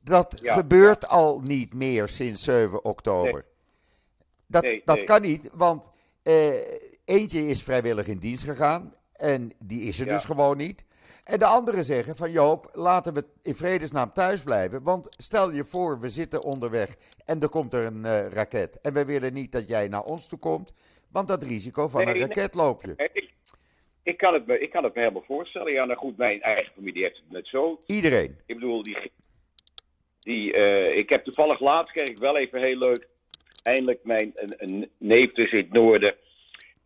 Dat Ja, gebeurt al niet meer sinds 7 oktober. Dat, Nee, dat nee. kan niet, want eh, eentje is vrijwillig in dienst gegaan en die is er dus gewoon niet. En de anderen zeggen van Joop, laten we in vredesnaam thuis blijven. Want stel je voor, we zitten onderweg en er komt er een eh, raket. En we willen niet dat jij naar ons toe komt, want dat risico van een raket loop je. Ik, kan het me, ik kan het me helemaal voorstellen. Ja, nou goed, mijn eigen familie heeft het net zo. Iedereen. Ik bedoel, die, die, eh, ik heb toevallig laatst, kreeg ik wel even heel leuk, eindelijk mijn een, een neef dus in het noorden,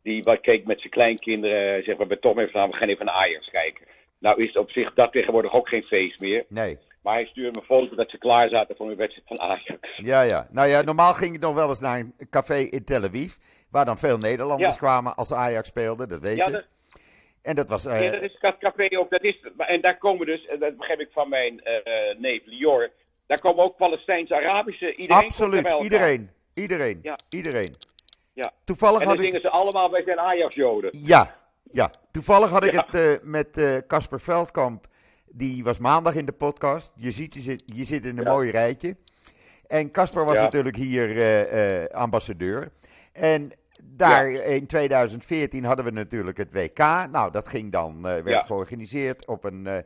die wat keek met zijn kleinkinderen, eh, zegt, we hebben toch even gedaan, we gaan even naar Ajax kijken. Nou is op zich dat tegenwoordig ook geen feest meer, Nee. maar hij stuurde me een foto dat ze klaar zaten voor een wedstrijd van Ajax. Ja, ja. Nou ja, normaal ging ik nog wel eens naar een café in Tel Aviv. Waar dan veel Nederlanders Ja. kwamen als Ajax speelde, dat weet Ja, je. dat, En dat was. eh, ja, dat is dat café ook, dat is, en daar komen dus, en dat begrijp ik van mijn eh, eh, neef Lior, daar komen ook Palestijns-Arabische, iedereen absoluut, bij iedereen. Iedereen. Ja. Iedereen. Ja. Toevallig En had dan ik. zingen ze allemaal, wij zijn Ajax-joden. Ja, ja. Toevallig had ik Ja. het eh, met eh, Casper Veldkamp. Die was maandag in de podcast. Je ziet, je zit, je zit in een Ja. mooi rijtje. En Casper was natuurlijk hier eh, eh, ambassadeur. En daar in 2014 hadden we natuurlijk het WK. Nou, dat ging dan, eh, werd Ja. georganiseerd op een eh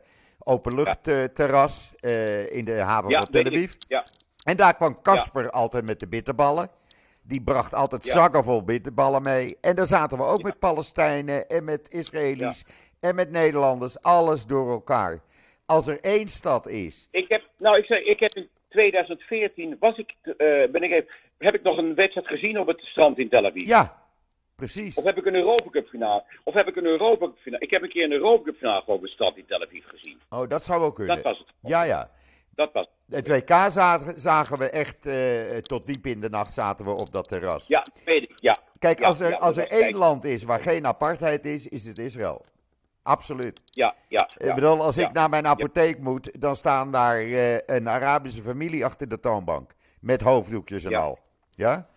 openluchtterras eh, in de haven van Tel. Aviv. Ja. En daar kwam Casper altijd met de bitterballen. Die bracht altijd zakken vol bitterballen mee. En daar zaten we ook met Palestijnen en met Israëli's en met Nederlanders. Alles door elkaar. Als er één stad is. Ik heb, nou, ik, zei, ik heb in 2014, was ik, eh, ben ik even, heb ik nog een wedstrijd gezien op het strand in Tel Aviv? Ja, precies. Of heb ik een Europa Cup finale? Of heb ik een Europa Cup finale? Ik heb een keer een Europa Cup finale op het strand in Tel Aviv gezien. Oh, dat zou ook kunnen. Dat was het. Ja, ja. Dat was Het WK zagen, zagen we echt eh, tot diep in de nacht zaten we op dat terras. Ja, weet ik, ja. Kijk, Ja, als er, ja, als er één kijk. land is waar geen apartheid is, is het Israël. Absoluut. Ja, ja. Ik bedoel, als ja. ik naar mijn apotheek moet, dan staan daar eh, een Arabische familie achter de toonbank. Met hoofddoekjes en al. Ja?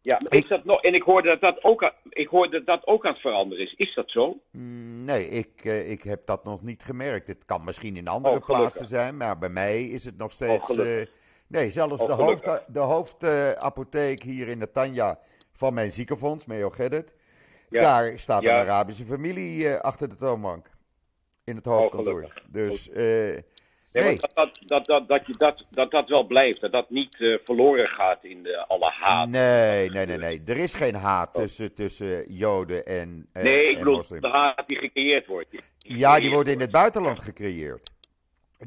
Ja, Ik- is dat nog, en ik hoorde dat dat ook, aan- ik hoorde dat dat ook aan het veranderen is. Is dat zo? Mm, Nee, ik, eh, ik heb dat nog niet gemerkt. Het kan misschien in andere Oh, plaatsen zijn, maar bij mij is het nog steeds. gelukkig. eh, nee, zelfs Oh, de, hoofd, de hoofdapotheek hier in de Tanja van mijn ziekenfonds, Meo Geddet. Ja. Daar staat een Arabische familie eh, achter de toonbank. In het hoofdkantoor. gelukkig. dus, eh, Nee, nee. maar Dat, dat, dat, dat, dat, je dat, dat dat wel blijft. Dat dat niet eh, verloren gaat in de, alle haat. Nee, nee, nee, nee. Er is geen haat tussen, tussen Joden en, eh, Nee, ik en bedoel moslims. de haat die gecreëerd wordt. Die Ja, die worden in het buitenland gecreëerd.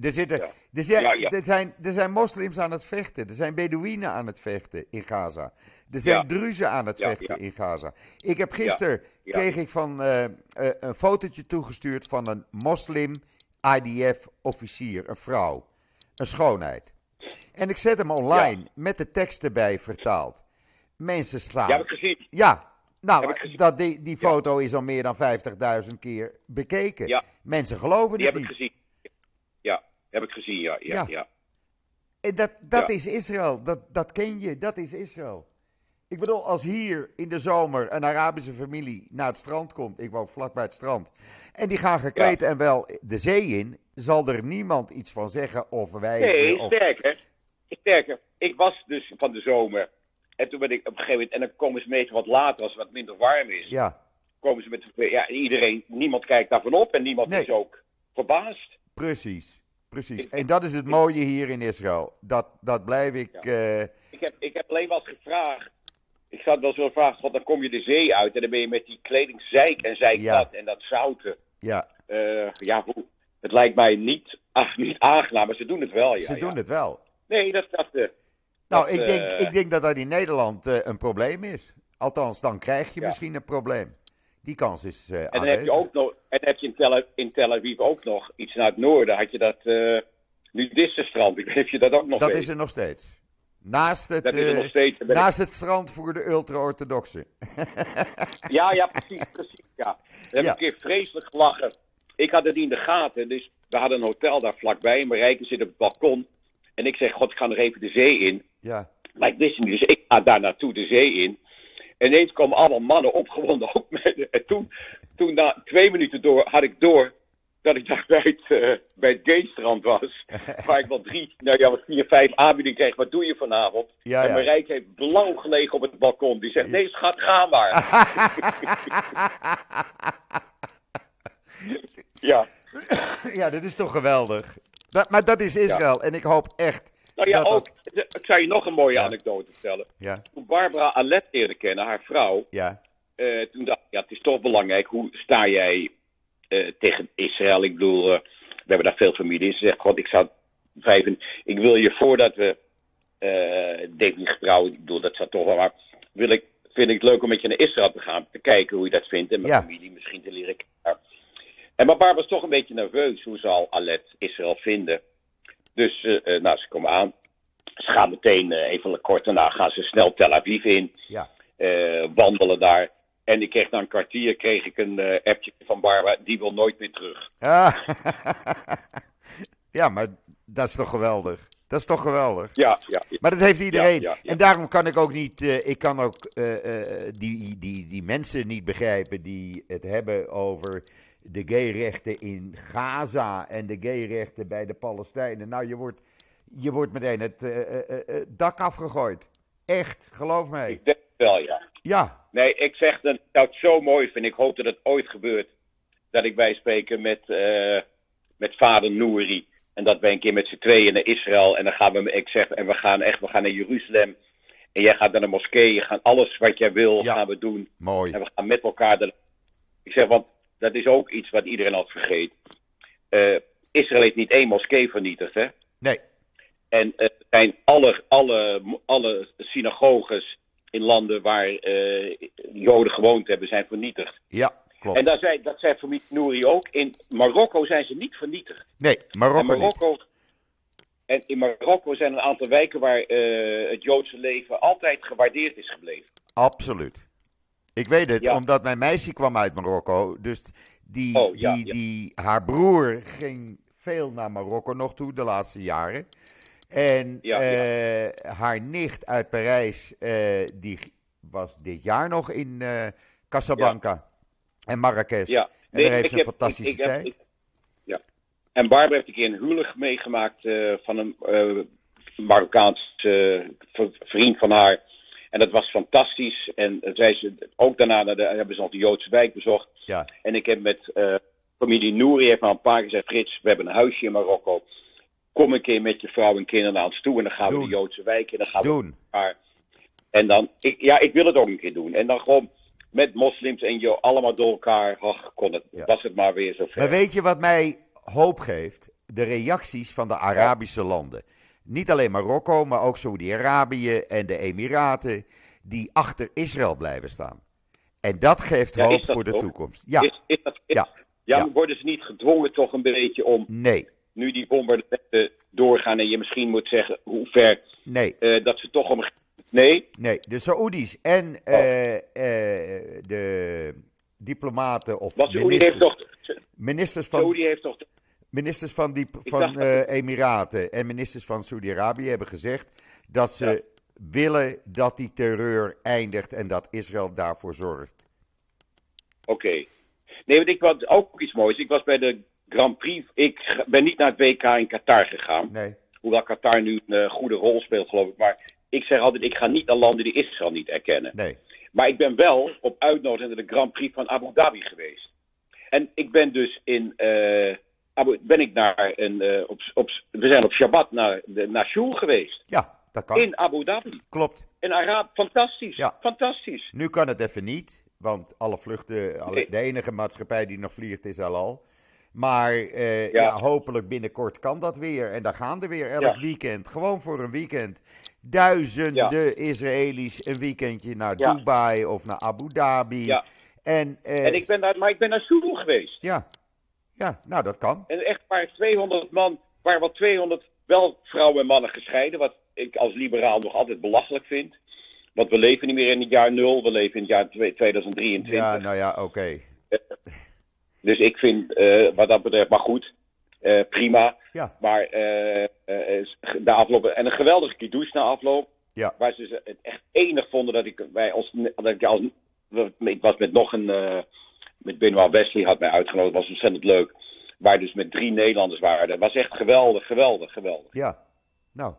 Er, zitten, Ja. er, zijn, Ja, ja. Er, zijn, er zijn moslims aan het vechten. Er zijn Bedouinen aan het vechten in Gaza. Er zijn. Druzen aan het vechten in Gaza. Ik heb gisteren kreeg ik van eh, eh, een fotootje toegestuurd van een moslim IDF-officier, een vrouw. een schoonheid. En ik zet hem online met de tekst erbij vertaald. Mensen slaan. Ja, heb ik gezien. Ja, nou, dat, die, die foto is al meer dan 50.000 keer bekeken. Ja. Mensen geloven Die heb ik niet. gezien. Heb ik gezien, ja. ja, Ja. ja. En dat, dat Ja. is Israël. Dat, dat ken je. Dat is Israël. Ik bedoel, als hier in de zomer een Arabische familie naar het strand komt. Ik woon vlakbij het strand. En die gaan gekleed en wel de zee in. Zal er niemand iets van zeggen of wijzen. Nee, of... sterker. Sterker. Ik was dus van de zomer. En toen ben ik op een gegeven moment. En dan komen ze meestal wat later, als het wat minder warm is. Ja, Komen ze met. Ja, iedereen. Niemand kijkt daarvan op. En niemand Nee. is ook verbaasd. precies. Precies. En dat is het mooie hier in Israël. Dat, dat blijf ik. eh, Ik heb, ik heb alleen eens gevraagd. Ik zat wel zo gevraagd. God, dan kom je de zee uit. En dan ben je met die kleding zeik en zeiknat. En dat zouten. ja, Eh, ja, het lijkt mij niet, ach, niet aangenaam. Maar ze doen het wel, ja. ze ja. doen het wel. Nee, dat. dat eh, Nou, dat, ik denk, ik denk dat dat in Nederland een probleem is. Althans, dan krijg je Ja. misschien een probleem. Die kans is eh En dan aanwezig. heb je ook nog, en dan heb je in Tel, in Tel Aviv ook nog iets naar het noorden. Had je dat eh nudistenstrand. Ik weet niet of je dat ook nog dat weet. is er nog steeds. Naast het, dat is er eh, nog steeds. Ik- naast het strand voor de ultra-orthodoxen. *laughs* Ja, ja, precies, precies. Ja. Daar heb Ja. ik een keer vreselijk gelachen. Ik had het niet in de gaten, dus we hadden een hotel daar vlakbij. En Marijke zit op het balkon. En ik zeg, god, ik ga nog even de zee in. Ja. Maar ik wist niet, dus ik ga daar naartoe de zee in. En ineens komen allemaal mannen opgewonden ook met. En toen, toen na twee minuten door, had ik door dat ik daar bij het, eh, bij het gaystrand was. *laughs* waar ik wel drie, nou ja, wat vier, vijf aanbiedingen kreeg. Wat doe je vanavond? Ja, en ja. Marijke heeft blauw gelegen op het balkon. Die zegt, nee schat, ga maar. *laughs* ja. ja, dat is toch geweldig. Dat, maar dat is Israël. En ik hoop echt. Nou ja, dat dat- ook, ik zou je nog een mooie Ja. anekdote vertellen. Ja, Toen Barbara Alet leerde kennen, haar vrouw, ja, Eh, toen dacht ik, ja, het is toch belangrijk. Hoe sta jij eh, tegen Israël? Ik bedoel, eh, we hebben daar veel familie in. Ze zegt, god, ik zou vijf en- Ik wil je voordat we eh definitief getrouwd, ik bedoel, dat zou toch wel, maar wil ik, vind ik het leuk om met je naar Israël te gaan, te kijken hoe je dat vindt. En mijn Ja. familie misschien te leren kennen. En maar Barbara was toch een beetje nerveus. Hoe zal Alet Israël vinden? Dus, eh, eh, nou, ze komen aan. Ze gaan meteen, eh, even kort daarna, gaan ze snel Tel Aviv in ja. wandelen daar. En ik kreeg na een kwartier kreeg ik een appje van Barbara, die wil nooit meer terug. Ah. *laughs* ja, maar dat is toch geweldig. Dat is toch geweldig. Ja, ja, ja. Maar dat heeft iedereen. Ja, ja, ja. En daarom kan ik ook niet, ik kan ook die, die, die mensen niet begrijpen die het hebben over de gayrechten in Gaza en de gayrechten bij de Palestijnen. Nou, je wordt, je wordt meteen het eh, eh, eh, dak afgegooid. Echt, geloof mij. Ik denk wel, ja. Ja, Nee, ik zeg dat ik zou het zo mooi vind. Ik hoop dat het ooit gebeurt. Dat ik bij spreken met, met vader Nouri. En dat wij een keer met z'n tweeën naar Israël. En dan gaan we, ik zeg, en we gaan echt, we gaan naar Jeruzalem. En jij gaat naar de moskee. Je gaat alles wat jij wil, Ja. gaan we doen. mooi. En we gaan met elkaar. De... Ik zeg, want dat is ook iets wat iedereen altijd vergeet. Eh, Israël heeft niet één moskee vernietigd, hè? Nee, En er zijn alle, alle, alle synagoges in landen waar eh, Joden gewoond hebben, zijn vernietigd. ja, klopt. En daar zei, dat zei familie Nouri ook. In Marokko zijn ze niet vernietigd. Nee, En Marokko niet. Marokko. En in Marokko zijn een aantal wijken waar het Joodse leven altijd gewaardeerd is gebleven. Absoluut. Ik weet het, Ja. omdat mijn meisje kwam uit Marokko. Dus die, Oh, ja, die, ja. die, haar broer ging veel naar Marokko nog toe de laatste jaren. En eh, haar nicht uit Parijs, eh, die was dit jaar nog in eh, Casablanca en Marrakesh. Ja. En daar heeft ze een heb- fantastische ik- ik heb- tijd. ik- ja. En Barbara heeft een keer een huwelijk meegemaakt van een Marokkaans vriend van haar. En dat was fantastisch. En zij ze, ook daarna naar de, hebben ze nog de Joodse wijk bezocht. Ja, En ik heb met eh, familie Nouri heeft me al een paar keer gezegd: Frits, we hebben een huisje in Marokko. Kom een keer met je vrouw en kinderen naar ons toe. En dan gaan we de Joodse wijk in. Dan gaan we doen. elkaar. En dan, ik, ja, ik wil het ook een keer doen. En dan gewoon met moslims en jo allemaal door elkaar. Ach, kon het, Ja. was het maar weer zo ver. Maar weet je wat mij hoop geeft? De reacties van de Arabische landen. Niet alleen Marokko, maar ook Saudi-Arabië en de Emiraten, die achter Israël blijven staan. En dat geeft Ja, hoop dat voor de toekomst. Ja, Is, is dat, is- Ja. ja, Ja. maar worden ze niet gedwongen toch een beetje om nee, nu die bombardementen doorgaan en je misschien moet zeggen hoe ver Nee, eh, dat ze toch om. Nee, nee. De Saoedi's en Oh. eh, eh, de diplomaten of want ministers, heeft toch. ministers van Saoedi heeft toch. Ministers van, die, van eh, Emiraten en ministers van Saudi-Arabië hebben gezegd dat ze Ja. willen dat die terreur eindigt en dat Israël daarvoor zorgt. Oké. Nee, want ik was ook iets moois. Ik was bij de Grand Prix. Ik ben niet naar het WK in Qatar gegaan. Nee, Hoewel Qatar nu een eh, goede rol speelt, geloof ik. Maar ik zeg altijd: ik ga niet naar landen die Israël niet erkennen. nee. Maar ik ben wel op uitnodiging naar de Grand Prix van Abu Dhabi geweest. En ik ben dus in. eh, ben ik naar een. eh, op, op, we zijn op Shabbat naar, de, naar Shul geweest. Ja, dat kan. In Abu Dhabi. Klopt. In Arab. Fantastisch. Ja. Fantastisch. Nu kan het even niet, want alle vluchten, alle, Nee. de enige maatschappij die nog vliegt is Al Al. Maar eh, ja. Ja. hopelijk binnenkort kan dat weer. En dan gaan er weer elk Ja. weekend. Gewoon voor een weekend. Duizenden Israëli's een weekendje naar Ja. Dubai of naar Abu Dhabi. Ja. En, eh, En ik ben daar, maar ik ben naar Shul geweest. ja. Ja, nou dat kan. En echt maar 200 man, waar wel 200 wel vrouwen en mannen gescheiden. Wat ik als liberaal nog altijd belachelijk vind. Want we leven niet meer in het jaar nul, we leven in het jaar twee- 2023. Ja, nou ja, oké. Dus ik vind eh, wat dat betreft, maar goed, eh, prima. Ja, Maar eh, eh, de afloop, en een geweldige kidouche na afloop. Ja. Waar ze het echt enig vonden dat ik bij ons, dat ik als, ik was met nog een, eh, met Benoit Wesley had mij uitgenodigd, was ontzettend leuk. Waar dus met drie Nederlanders waren. Dat was echt geweldig, geweldig, geweldig. ja. Nou,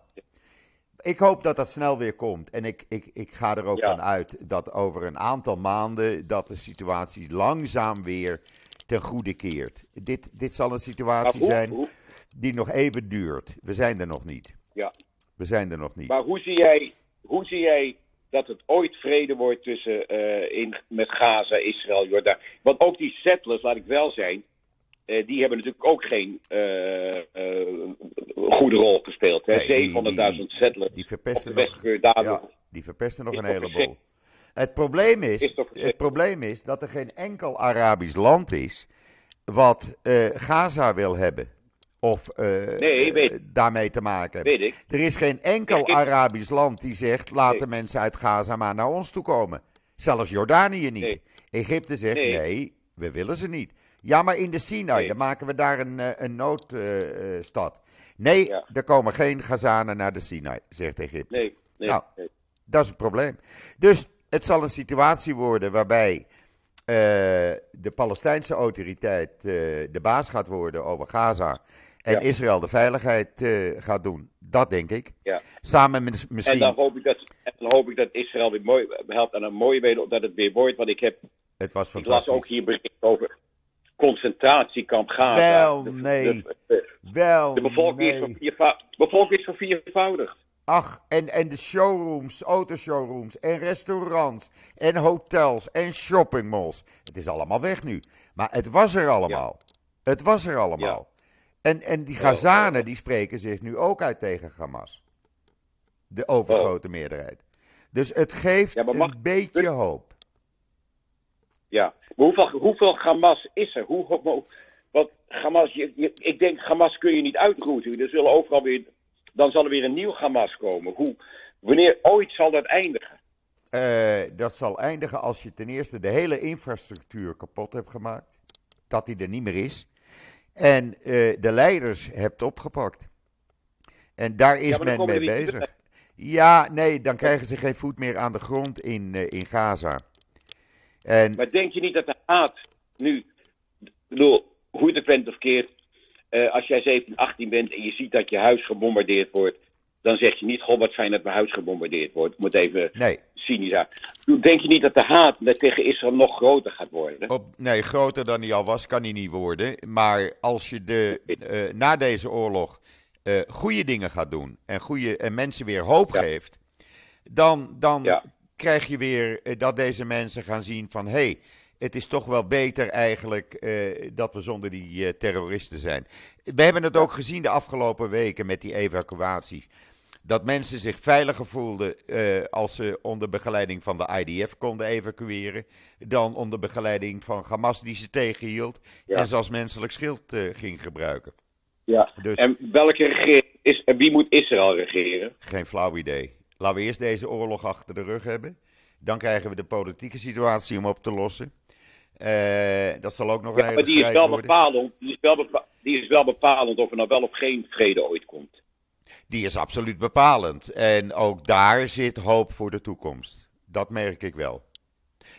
ik hoop dat dat snel weer komt. En ik, ik, ik ga er ook Ja. van uit dat over een aantal maanden dat de situatie langzaam weer ten goede keert. Dit, dit zal een situatie hoe, zijn hoe- die nog even duurt. We zijn er nog niet. Ja. We zijn er nog niet. maar hoe zie jij, hoe zie jij dat het ooit vrede wordt tussen eh, in, met Gaza, Israël, Jordaan? Want ook die settlers, laat ik wel zijn, eh, die hebben natuurlijk ook geen eh, goede rol gespeeld. hè? Nee, die- 700.000 die- settlers Die verpesten nog, ja, die verpesten nog een heleboel. Het probleem is, Is het probleem is dat er geen enkel Arabisch land is wat Gaza wil hebben. Of eh, Nee, weet- eh, daarmee te maken hebben. Weet ik. Er is geen enkel ik- Arabisch land die zegt: laat de mensen uit Gaza maar naar ons toe komen. Zelfs Jordanië niet. Nee. Egypte zegt: nee. Nee. we willen ze niet. Ja, maar in de Sinai, dan maken we daar een, eh, een noodstad. nee, Ja. er komen geen Gazanen naar de Sinai, zegt Egypte. Nee, nee, Nou. nee. Dat is het probleem. Dus het zal een situatie worden waarbij de Palestijnse autoriteit de baas gaat worden over Gaza. En Ja. Israël de veiligheid eh, gaat doen. Dat denk ik. Ja. Samen met En misschien. dan hoop ik dat, en dan hoop ik dat Israël weer mooi helpt aan een mooie weder dat het weer wordt. Want ik heb het was Ik las fantastisch. ook hier bericht over concentratiekamp Gaza. Wel, De- nee. De, de, Wel. de bevolking, is nee. verviervou- de bevolking is verviervoudigd. Ach, en, en de showrooms, autoshowrooms en restaurants en hotels en shoppingmalls. Het is allemaal weg nu. Maar het was er allemaal. Het was er allemaal. En, en die. Gazanen die spreken zich nu ook uit tegen Hamas. De overgrote meerderheid. Dus het geeft Ja, maar mag- een beetje hoop. Ja. Maar hoeveel, hoeveel Hamas is er? Hoe, hoe- want Hamas, je, je- ik denk Hamas kun je niet uitroeien. Er zullen overal weer, dan zal er weer een nieuw Hamas komen. Hoe, wanneer ooit zal dat eindigen? Eh, dat zal eindigen als je ten eerste de hele infrastructuur kapot hebt gemaakt. Dat die er niet meer is. En eh, de leiders hebt opgepakt. En daar is Ja, men mee bezig. Ja, nee, dan krijgen ze geen voet meer aan de grond in, eh, in Gaza. En Maar denk je niet dat de haat nu, bedoel, hoe je het bent of keert, eh, als jij 17, 18 bent en je ziet dat je huis gebombardeerd wordt, dan zeg je niet, goh, wat fijn dat mijn huis gebombardeerd wordt. Ik moet even nee, cynisch. Denk je niet dat de haat tegen Israël nog groter gaat worden? op, nee, groter dan hij al was kan hij niet worden. Maar als je de, eh, na deze oorlog eh goede dingen gaat doen en, goede, en mensen weer hoop Ja. geeft, dan, dan Ja. krijg je weer eh, dat deze mensen gaan zien van hé, hey, het is toch wel beter eigenlijk dat we zonder die terroristen zijn. We hebben het ook gezien de afgelopen weken met die evacuaties. Dat mensen zich veiliger voelden eh, als ze onder begeleiding van de IDF konden evacueren. Dan onder begeleiding van Hamas die ze tegenhield. Ja. En zelfs menselijk schild eh, ging gebruiken. Ja. Dus En welke regering is, en wie moet Israël regeren? geen flauw idee. Laten we eerst deze oorlog achter de rug hebben. Dan krijgen we de politieke situatie om op te lossen. Eh, dat zal ook nog een hele maar die is, wel worden. bepalend, die is wel bepalend of er nou wel of geen vrede ooit komt. Die is absoluut bepalend. En ook daar zit hoop voor de toekomst. Dat merk ik wel.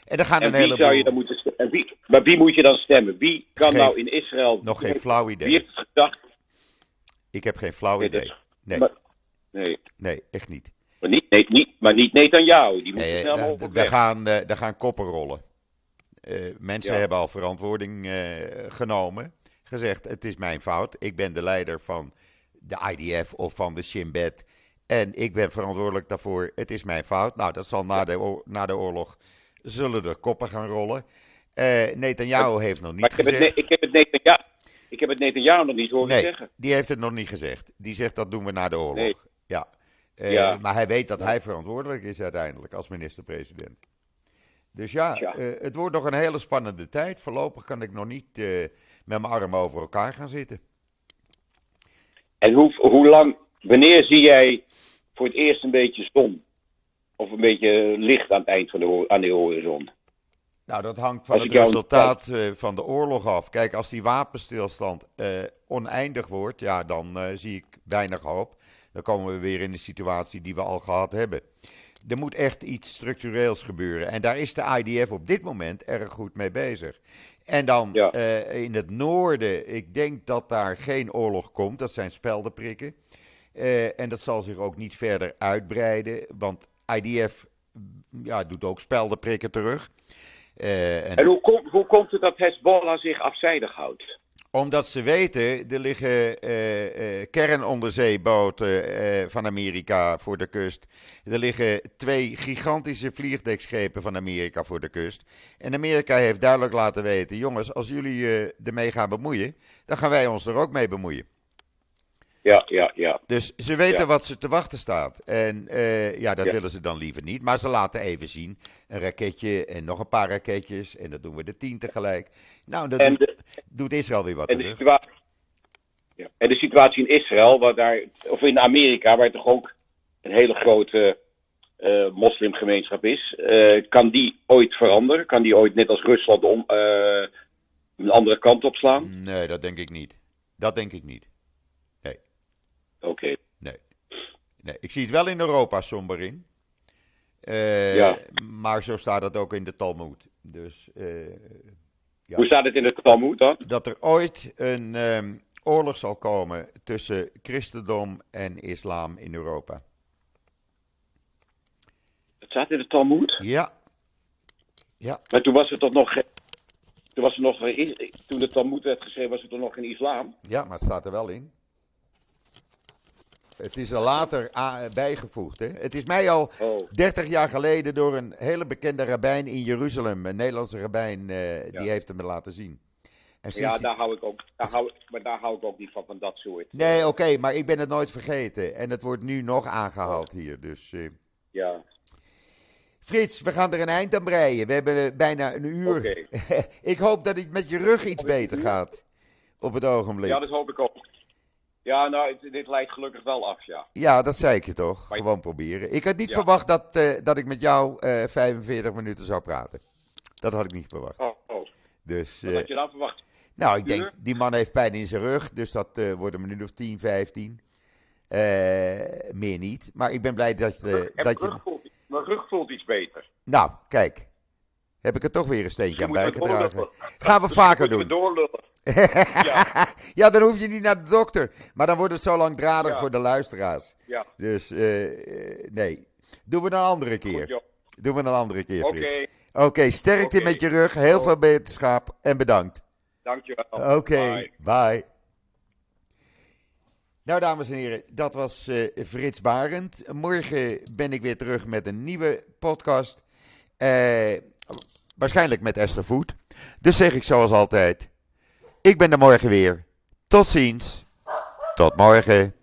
En er gaan En een wie heleboel... zou je dan moeten stemmen? Wie, maar wie moet je dan stemmen? Wie kan nou in Israël... Nog geen flauw idee. Wie heeft het gedacht? Ik heb geen flauw Nee, idee. Nee, maar- Nee, nee, echt niet. maar niet, nee, niet, maar niet Netanyahu. Die moet Nee, snel eh, mogelijk daar gaan, eh, daar gaan koppen rollen. Eh, mensen Ja. hebben al verantwoording genomen. Gezegd, het is mijn fout. Ik ben de leider van de IDF of van de Shin Bet. En ik ben verantwoordelijk daarvoor. Het is mijn fout. Nou, dat zal na de, na de oorlog... zullen er koppen gaan rollen. Eh Netanyahu heeft nog niet Maar heb, gezegd... ik, heb het Netanyahu, ik heb het Netanyahu nog niet horen Nee, zeggen. die heeft het nog niet gezegd. Die zegt dat doen we na de oorlog. Nee. Ja. Eh, Ja. Maar hij weet dat hij verantwoordelijk is uiteindelijk als minister-president. Dus ja, Ja. eh, het wordt nog een hele spannende tijd. Voorlopig kan ik nog niet met mijn armen over elkaar gaan zitten. En hoe, hoe lang, wanneer zie jij voor het eerst een beetje zon? Of een beetje licht aan het eind van de, aan de horizon? Nou, dat hangt van het jou- resultaat eh, van de oorlog af. Kijk, als die wapenstilstand eh, oneindig wordt, ja, dan eh, zie ik weinig hoop. Dan komen we weer in de situatie die we al gehad hebben. Er moet echt iets structureels gebeuren. En daar is de IDF op dit moment erg goed mee bezig. En dan Ja. eh, in het noorden, ik denk dat daar geen oorlog komt. Dat zijn speldenprikken. Eh, en dat zal zich ook niet verder uitbreiden. Want IDF ja, doet ook speldenprikken terug. Eh, en En hoe, kom, hoe komt het dat Hezbollah zich afzijdig houdt? Omdat ze weten, er liggen eh, eh, kernonderzeeboten eh, van Amerika voor de kust. Er liggen twee gigantische vliegdekschepen van Amerika voor de kust. En Amerika heeft duidelijk laten weten: jongens, als jullie ermee gaan bemoeien, dan gaan wij ons er ook mee bemoeien. Ja, ja, ja. Dus ze weten Ja. wat ze te wachten staat. En ja, dat Ja. willen ze dan liever niet. Maar ze laten even zien: een raketje en nog een paar raketjes. En dat doen we de tien tegelijk. Nou, dat En de, doet Israël weer wat en de, terug. ja. en de situatie in Israël, waar daar, of in Amerika, waar toch ook een hele grote eh, moslimgemeenschap is, eh, kan die ooit veranderen? Kan die ooit, net als Rusland, om, eh, een andere kant op slaan? Nee, dat denk ik niet. Dat denk ik niet. Oké. Nee. nee. Ik zie het wel in Europa somber in. Ja. Maar zo staat het ook in de Talmud. Dus Ja. Hoe staat het in de Talmud dan? dat er ooit een ehm, oorlog zal komen tussen christendom en islam in Europa. Het staat in de Talmud? Ja, Maar toen was het toch nog. geen- Toen, was er nog, toen de Talmud werd geschreven, was het toch nog geen islam? ja, maar het staat er wel in. Het is er later bijgevoegd. Hè? Het is mij al Oh. 30 jaar geleden door een hele bekende rabbijn in Jeruzalem, een Nederlandse rabbijn, eh, die heeft hem laten zien. En Ja, daar hou ik ook. Daar hou, maar daar hou ik ook niet van, van dat soort. Nee, oké, maar ik ben het nooit vergeten. En het wordt nu nog aangehaald hier. Dus eh, Ja, Frits, we gaan er een eind aan breien. We hebben eh, bijna een uur. *laughs* ik hoop dat het met je rug iets beter gaat. Op het ogenblik. Ja, dat hoop ik ook. Ja, nou, dit lijkt gelukkig wel af, ja. Ja, dat zei ik je toch. Gewoon proberen. Ik had niet Ja. verwacht dat, eh, dat ik met jou eh 45 minuten zou praten. Dat had ik niet verwacht. Oh, oh. Dus, Wat eh, had je dan verwacht? nou, ik denk, die man heeft pijn in zijn rug. Dus dat eh, wordt een minuut of 10, 15. Eh, meer niet. Maar ik ben blij dat, je dat mijn, je... rug voelt, mijn rug voelt iets beter. Nou, kijk. Heb ik er toch weer een steentje aan bijgedragen. doorlullen? Gaan we vaker Moeten we doorlullen? *laughs* ja, dan hoef je niet naar de dokter. Maar dan wordt het zo langdradig Ja. voor de luisteraars. Ja, Dus eh, eh, nee. Doen we een andere keer. Doen we een andere keer, Oké, Frits. Oké, sterkte met je rug. Heel veel beterschap en bedankt. dankjewel. Oké, Bye. bye. Nou, dames en heren, dat was eh, Frits Barend. Morgen ben ik weer terug met een nieuwe podcast. Waarschijnlijk met Esther Voet. Dus zeg ik zoals altijd: ik ben er morgen weer. Tot ziens. Tot morgen.